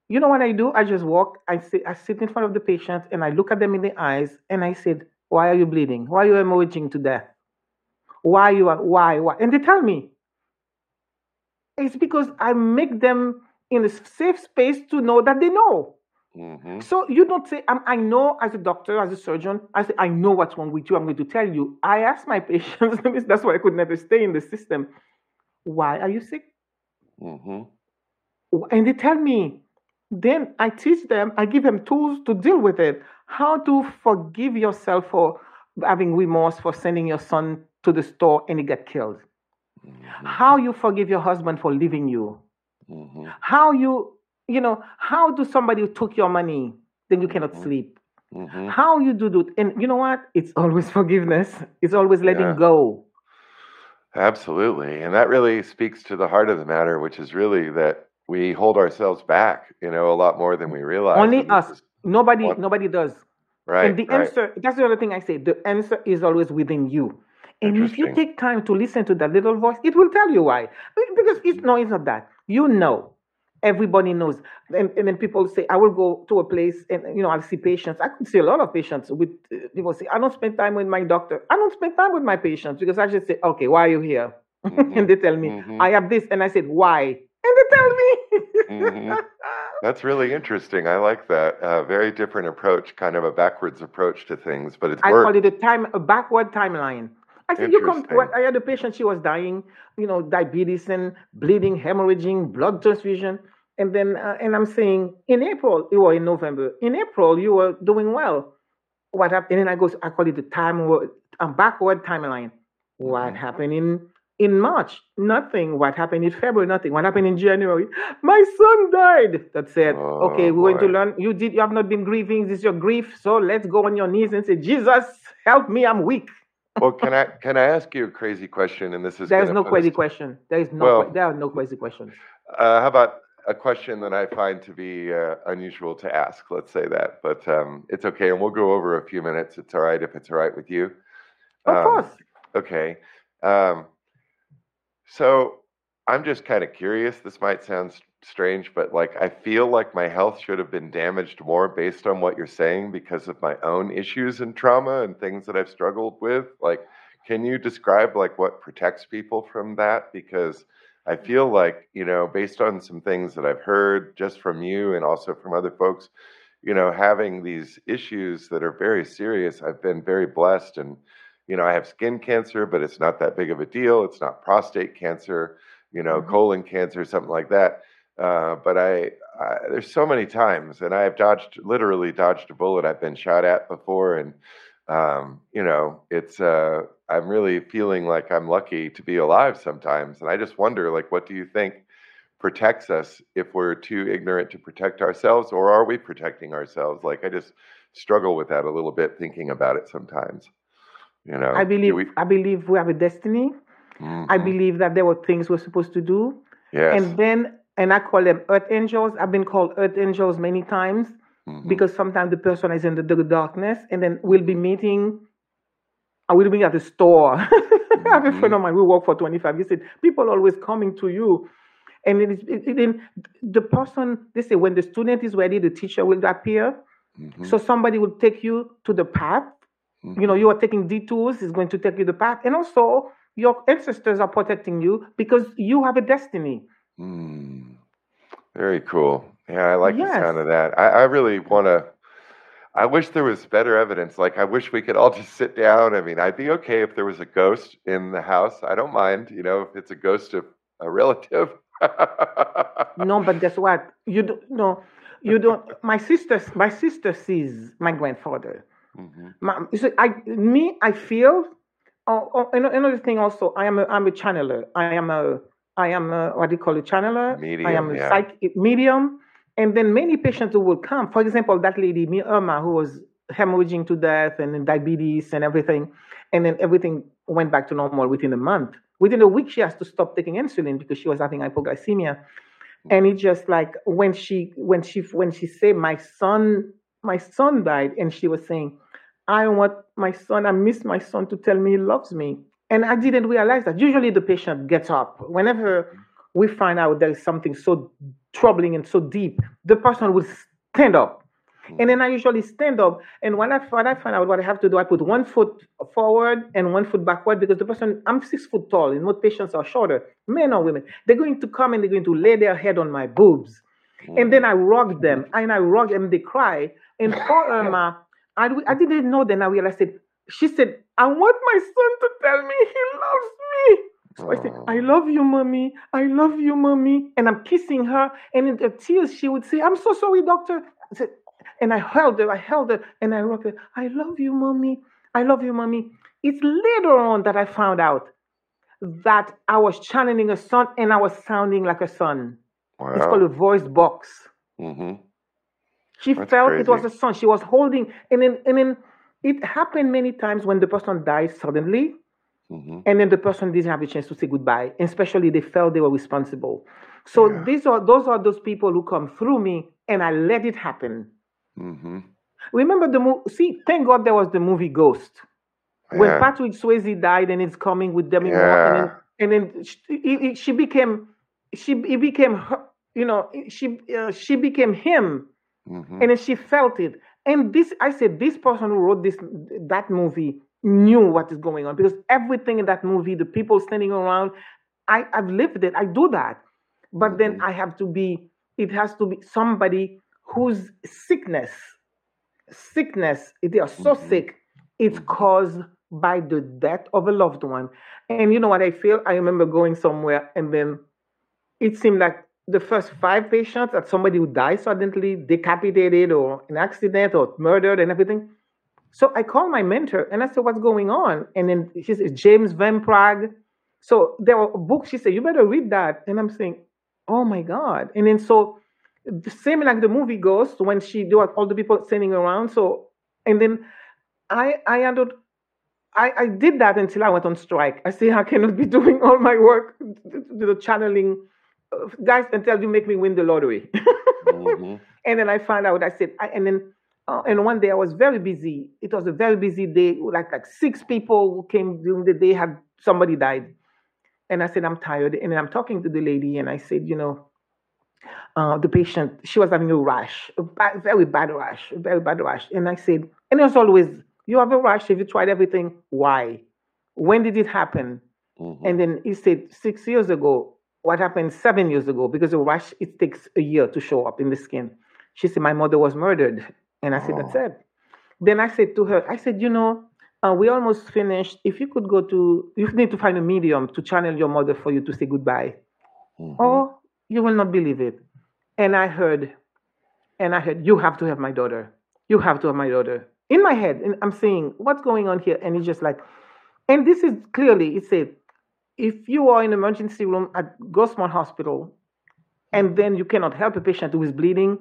You know what I do? I just walk. I sit. I sit in front of the patient, and I look at them in the eyes, and I said, "Why are you bleeding? Why are you hemorrhaging to death? Why you are? Why? Why?" And they tell me it's because I make them in a safe space to know that they know. hmm So you don't say, um, I know as a doctor, as a surgeon, I say, I know what's wrong with you. I'm going to tell you. I ask my [LAUGHS] patients, that's why I could never stay in the system. Why are you sick? hmm And they tell me. Then I teach them, I give them tools to deal with it. How to forgive yourself for having remorse for sending your son to the store and he got killed. hmm How you forgive your husband for leaving you. Hmm How you, you know, how do somebody who took your money, then you cannot hmm sleep? hmm How you do that? And you know what? It's always [LAUGHS] forgiveness. It's always letting Yeah. go. Absolutely. And that really speaks to the heart of the matter, which is really that we hold ourselves back, you know, a lot more than we realize. Only us. Nobody, one, nobody does. right, And the right. answer, that's the other thing I say. The answer is always within you. And if you take time to listen to that little voice, it will tell you why. Because it's no, it's not that. You know. Everybody knows. And, and then people say, I will go to a place and, you know, I'll see patients. I could see a lot of patients with uh, people say, I don't spend time with my doctor. I don't spend time with my patients because I just say, okay, why are you here? hmm [LAUGHS] and they tell me, hmm I have this. And I said, why? And they tell me. hmm [LAUGHS] That's really interesting. I like that. Uh, very different approach, kind of a backwards approach to things, but it's I call it a time, a backward timeline. I said, you come. I had a patient. She was dying, you know, diabetes and bleeding, hemorrhaging, blood transfusion, and then, uh, and I'm saying, in April, you were in November. In April, you were doing well. What happened? And then I go, I call it the time, a backward timeline. What hmm happened in in March? Nothing. What happened in February? Nothing. What happened in January? [GASPS] My son died. That said, okay, Oh we're going to learn. You did. You have not been grieving. This is your grief. So let's go on your knees and say, Jesus, help me. I'm weak. Well, can I can I ask you a crazy question? And this is There is no us. crazy question. There is no. que- Well, There are no crazy questions. uh, how about a question that I find to be uh, unusual to ask? Let's say that, but um, it's okay, and we'll go over a few minutes. It's all right if it's all right with you. Of Um, course. okay. Um, so I'm just kind of curious. This might sound strange, but like I feel like my health should have been damaged more based on what you're saying because of my own issues and trauma and things that I've struggled with. Like, can you describe like what protects people from that? Because I feel like, you know, based on some things that I've heard just from you and also from other folks, you know, having these issues that are very serious, I've been very blessed and you know, I have skin cancer, but it's not that big of a deal. It's not prostate cancer, you know, Mhm. colon cancer, something like that. Uh, but I, I, there's so many times, and I have dodged, literally dodged a bullet. I've been shot at before, and um, you know, it's. Uh, I'm really feeling like I'm lucky to be alive sometimes, and I just wonder, like, what do you think protects us if we're too ignorant to protect ourselves, or are we protecting ourselves? Like, I just struggle with that a little bit, thinking about it sometimes. You know, I believe. we? I believe we have a destiny. I Mhm. believe that there were things we're supposed to do, Yes. and then, and I call them earth angels. I've been called earth angels many times Mhm. because sometimes the person is in the the darkness, and then we'll be meeting. I will be at the store. [LAUGHS] I have a friend Mhm. of mine. We work for 25 years. Said people always coming to you, and it is it, it, then the person. They say when the student is ready, the teacher will appear. Mhm. So somebody will take you to the path. You know, Mhm. you are taking detours. Is going to take you the path, and also your ancestors are protecting you because you have a destiny. Mm. Very cool. Yeah, I like the sound of that. I, I really want to. I wish there was better evidence. Like, I wish we could all just sit down. I mean, I'd be okay if there was a ghost in the house. I don't mind, you know, if it's a ghost of a relative. No, but guess what? You don't. No, you don't. My sister. My sister sees my grandfather. Mhm. My, you see, I me I feel. Oh, oh, another thing also. I am a I'm a channeler. I am a I am a what do you call a channeler? Medium, I am a yeah. psychic medium. And then many patients who will come. For example, that lady Irma who was hemorrhaging to death and diabetes and everything, and then everything went back to normal within a month. Within a week, she has to stop taking insulin because she was having hypoglycemia and it just like when she when she when she said my son my son died and she was saying i want my son i miss my son to tell me he loves me and i didn't realize that usually the patient gets up whenever we find out there is something so troubling and so deep the person will stand up and then I usually stand up. And when I, when I find out what I have to do, I put one foot forward and one foot backward because the person, I'm six foot tall, and most patients are shorter, men or women. They're going to come and they're going to lay their head on my boobs. Mm. And then I rock them and I rock them, they cry. And for [LAUGHS] Irma, I, I didn't know then I realized it. She said, I want my son to tell me he loves me. So I said, I love you, mommy. I love you, mommy. And I'm kissing her. And in the tears, she would say, I'm so sorry, doctor. I said, and I held her, I held her, and I rocked her. I love you, mommy. I love you, mommy. It's later on that I found out that I was channeling a son and I was sounding like a son. It's called a voice box. hmm She That's felt it was a son. She was holding, and then and then it happened many times when the person died suddenly, hmm and then the person didn't have a chance to say goodbye. And especially they felt they were responsible. So Yeah. these are those are those people who come through me, and I let it happen. hmm Remember the movie? See, thank God there was the movie Ghost when Patrick Swayze died, and it's coming with Demi Moore, and then and then she, it- it- she became she it became her, you know she uh, she became him hmm and then she felt it and this i said this person who wrote this that movie knew what is going on because everything in that movie the people standing around i i've lived it. I do that. But then Mhm. i have to be it has to be somebody whose sickness sickness they are so Mhm. sick it's caused by the death of a loved one. And you know what i feel? I remember going somewhere and then it seemed like the first five patients that somebody who died suddenly, decapitated or an accident or murdered and everything. So I called my mentor and I said, What's going on? And then she said, James Van Praagh. So there were books. She said, You better read that. And I'm saying, Oh my God. And then so the same like the movie Ghost when she do all the people standing around. So and then I I ended I, I did that until I went on strike. I said I cannot be [LAUGHS] doing all my work, the channeling, guys, until you make me win the lottery. hmm [LAUGHS] and then I found out. I said, I, and then uh, and one day I was very busy. It was a very busy day. Like like six people who came during the day had somebody died, and I said I'm tired. And then I'm talking to the lady, and I said, you know, uh, the patient she was having a rash, a bad, very bad rash, a very bad rash. And I said, and it was always you have a rash. Have you tried everything? Why? When did it happen? hmm And then he said, six years ago. What happened seven years ago? Because a rash, it takes a year to show up in the skin. She said, my mother was murdered. And I said, that's Oh. it. Then I said to her, I said, you know, uh, we almost finished. If you could go to, you need to find a medium to channel your mother for you to say goodbye. hmm Oh, you will not believe it. And I heard, and I heard, you have to have my daughter. You have to have my daughter. In my head, and I'm saying, what's going on here? And it's just like, and this is clearly, it said, if you are in emergency room at Grossmont Hospital, and then you cannot help a patient who is bleeding,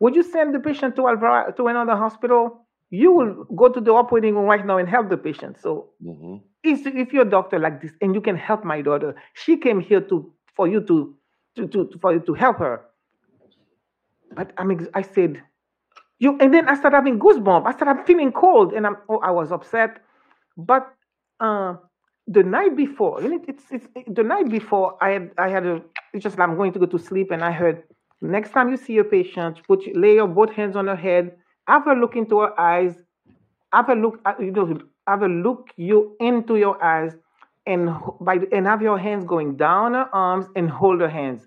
would you send the patient to, Alvaro, to another hospital? You will go to the operating room right now and help the patient. So hmm if, if you're a doctor like this and you can help my daughter, she came here to for you to, to, to for you to help her. But I mean, I said, you, and then I started having goosebumps. I started feeling cold, and I'm, oh, I was upset. But uh, the night before, you know, it's, it's the night before, I had, I had a, it's just like I'm going to go to sleep, and I heard, next time you see a patient, put lay your both hands on her head, have a look into her eyes, have a look, uh, you know, have a look you into your eyes, and by and have your hands going down her arms and hold her hands.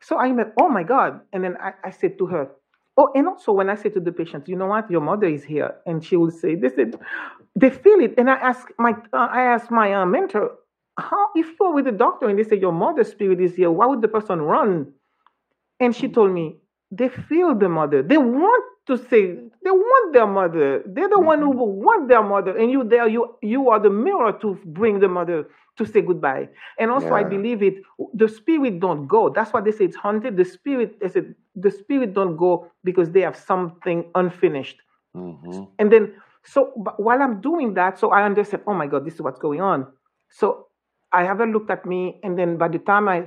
So I went, oh my God. And then I, I said to her, oh, and also when I say to the patient, you know what, your mother is here. And she will say, they said, they feel it. And I ask my, uh, I ask my uh, mentor, how, if you're with the doctor and they say your mother's spirit is here, why would the person run? And she told me, they feel the mother. They want to say they want their mother. They're the one who Mm-hmm. want their mother, and you there you you are the mirror to bring the mother to say goodbye. And also, I believe it. The spirit don't go. That's why they say it's haunted. The spirit, they said the spirit don't go because they have something unfinished. hmm And then, so but while I'm doing that, so I understand. Oh my God, this is what's going on. So I haven't looked at me, and then by the time I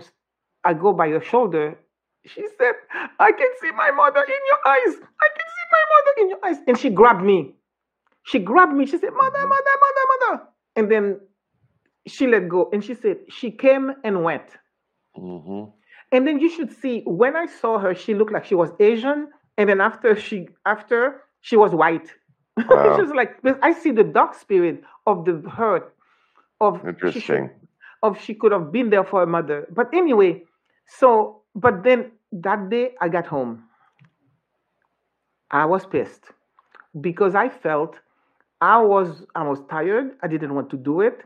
I go by your shoulder, she said, "I can see my mother in your eyes. I can see my mother in your eyes." And she grabbed me. She grabbed me. She said, "Mother, Mhm. mother, mother, mother." And then she let go, and she said, "She came and went." hmm And then you should see when I saw her, she looked like she was Asian, and then after she after she was white. [LAUGHS] Wow. she was like I see the dark spirit of the hurt of she should- Interesting. of she could have been there for her mother. But anyway, so but then that day I got home. I was pissed because I felt I was I was tired. I didn't want to do it,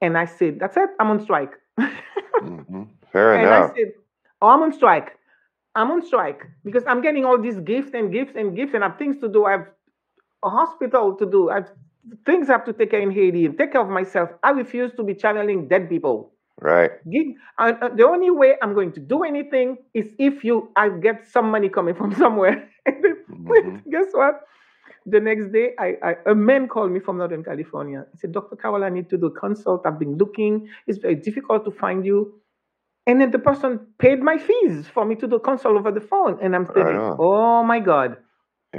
and I said, "That's it. I'm on strike." [LAUGHS] hmm Fair And enough. I said, Oh, I'm on strike. I'm on strike because I'm getting all these gifts and gifts and gifts, and I have things to do. I have a hospital to do. I have things I have to take care in Haiti and take care of myself. I refuse to be channeling dead people. right. Uh, the only way I'm going to do anything is if you I get some money coming from somewhere. [LAUGHS] And Mhm. [LAUGHS] guess what? The next day, I, I a man called me from Northern California. He said, "Dr. Carolle, I need to do a consult. I've been looking. It's very difficult to find you." And then the person paid my fees for me to do consult over the phone, and I'm thinking, "Oh my God!"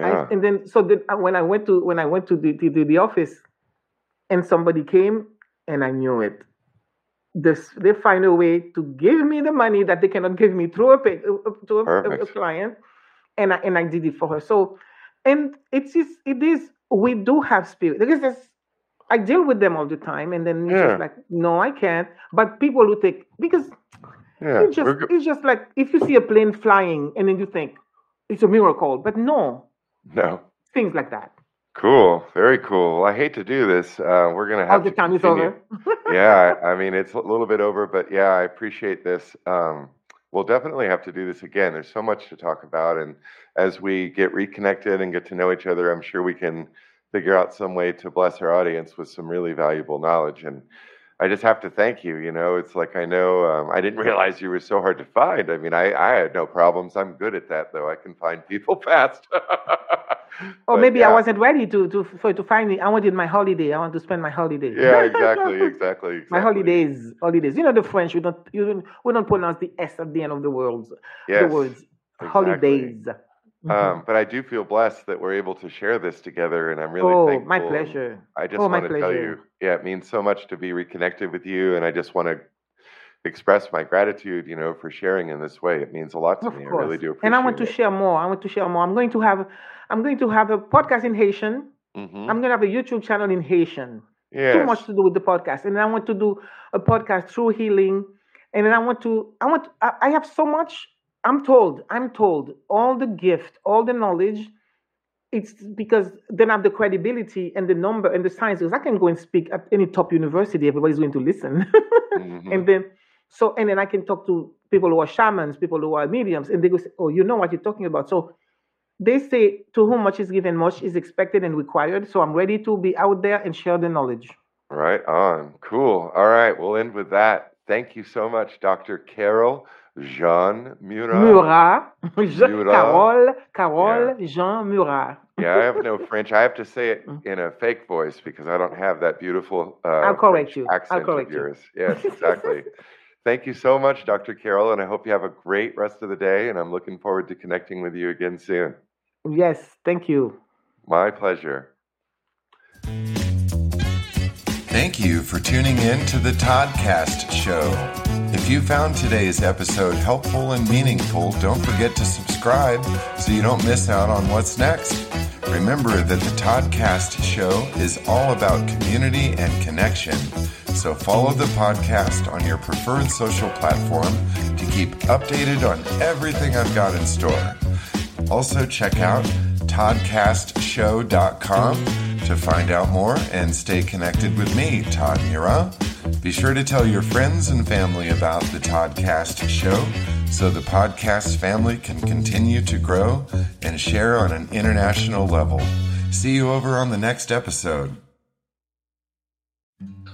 I- and then so then uh, when I went to when I went to the, the the office, and somebody came, and I knew it. This they find a way to give me the money that they cannot give me through a pay, uh, uh, to a, a, a client, and I, and I did it for her. So, and it's just, it is we do have spirit because I deal with them all the time, and then it's Yeah. just like no, I can't. But people who take because Yeah. it's just go- it's just like if you see a plane flying and then you think it's a miracle, but no, no. things like that. Cool. Very cool. Well, I hate to do this. Uh, we're gonna have the to time is over. [LAUGHS] yeah, I I mean it's a little bit over, but yeah, I appreciate this. Um, we'll definitely have to do this again. There's so much to talk about, and as we get reconnected and get to know each other, I'm sure we can figure out some way to bless our audience with some really valuable knowledge. And I just have to thank you. You know, it's like I know um, I didn't [LAUGHS] realize you were so hard to find. I mean, I, I had no problems. I'm good at that, though. I can find people [LAUGHS] fast. Or maybe yeah. I wasn't ready to to for to find me. I wanted my holiday. I want to spend my holiday. Yeah, exactly, [LAUGHS] exactly, exactly. my holidays, holidays. You know the French. We don't you don't, we don't pronounce the s at the end of the words. Yes. The words exactly. holidays. Mhm. Um, but I do feel blessed that we're able to share this together, and I'm really oh, thankful. my pleasure. I just Oh, want to tell you, pleasure. yeah, it means so much to be reconnected with you, and I just want to express my gratitude, you know, for sharing in this way. It means a lot to Of me. I really do appreciate and I want to share more. I want to share more. I'm going to have I'm going to have a podcast in Haitian. hmm I'm going to have a YouTube channel in Haitian. Yes. too much to do with the podcast and then i want to do a podcast through healing and then i want to i want I, I have so much i'm told i'm told all the gift all the knowledge it's because then i have the credibility and the number and the science because i can go and speak at any top university everybody's going to listen [LAUGHS] Mhm. and then so and then i can talk to people who are shamans people who are mediums and they go say oh you know what you're talking about so they say to whom much is given much is expected and required so i'm ready to be out there and share the knowledge Right on. Cool. All right, we'll end with that. Thank you so much, Dr. Carolle Jean Murat. Murat, [LAUGHS] Jean- Murat. Carolle, Carolle Jean Murat. [LAUGHS] Yeah, I have no French. I have to say it Mm. in a fake voice because I don't have that beautiful uh, I'll correct French you. I'll accent correct of you. yours. [LAUGHS] Yes, exactly. Thank you so much, Dr. Carolle, and I hope you have a great rest of the day. And I'm looking forward to connecting with you again soon. Yes, thank you. My pleasure. Thank you for tuning in to the Toddcast Show. If you found today's episode helpful and meaningful, don't forget to subscribe so you don't miss out on what's next. Remember that the Toddcast show is all about community and connection. So follow the podcast on your preferred social platform to keep updated on everything I've got in store. Also, check out toddcastshow.com to find out more and stay connected with me, Todd Mira. Be sure to tell your friends and family about the Toddcast show so the podcast family can continue to grow and share on an international level. See you over on the next episode.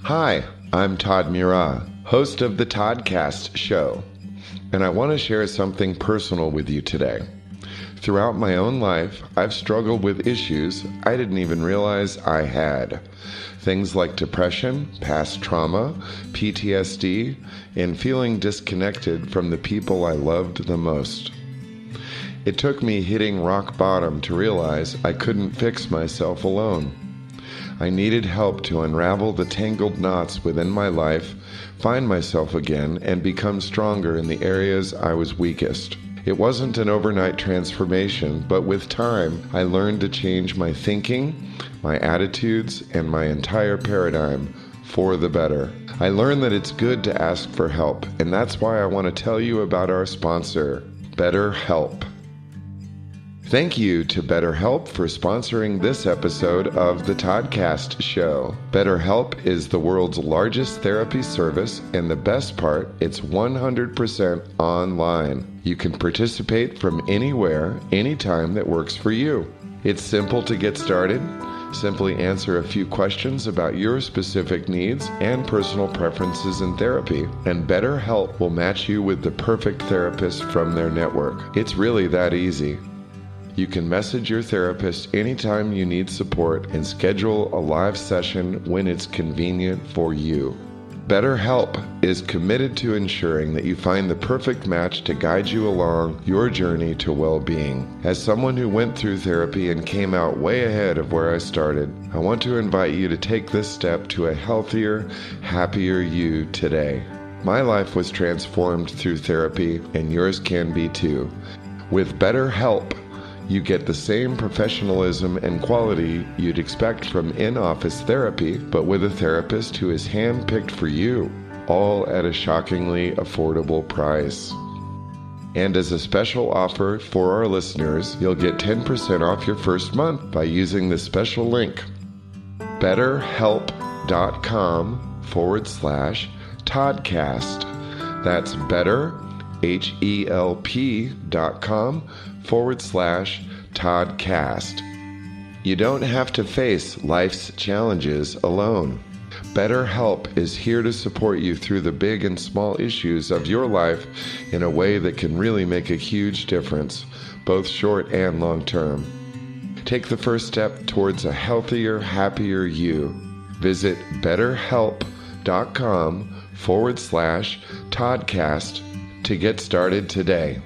Hi, I'm Todd Mira, host of the Toddcast show, and I want to share something personal with you today. Throughout my own life, I've struggled with issues I didn't even realize I had. Things like depression, past trauma, PTSD, and feeling disconnected from the people I loved the most. It took me hitting rock bottom to realize I couldn't fix myself alone. I needed help to unravel the tangled knots within my life, find myself again, and become stronger in the areas I was weakest. It wasn't an overnight transformation, but with time, I learned to change my thinking, my attitudes, and my entire paradigm for the better. I learned that it's good to ask for help, and that's why I want to tell you about our sponsor, BetterHelp. Thank you to BetterHelp for sponsoring this episode of the Toddcast Show. BetterHelp is the world's largest therapy service, and the best part, it's 100% online. You can participate from anywhere, anytime that works for you. It's simple to get started. Simply answer a few questions about your specific needs and personal preferences in therapy, and BetterHelp will match you with the perfect therapist from their network. It's really that easy. You can message your therapist anytime you need support and schedule a live session when it's convenient for you. BetterHelp is committed to ensuring that you find the perfect match to guide you along your journey to well being. As someone who went through therapy and came out way ahead of where I started, I want to invite you to take this step to a healthier, happier you today. My life was transformed through therapy, and yours can be too. With BetterHelp, you get the same professionalism and quality you'd expect from in office therapy, but with a therapist who is hand picked for you, all at a shockingly affordable price. And as a special offer for our listeners, you'll get 10% off your first month by using the special link betterhelp.com forward slash Toddcast. That's better, H E L P dot com forward slash Toddcast. You don't have to face life's challenges alone. BetterHelp is here to support you through the big and small issues of your life in a way that can really make a huge difference, both short and long term. Take the first step towards a healthier, happier you. Visit betterhelp.com forward slash Toddcast to get started today.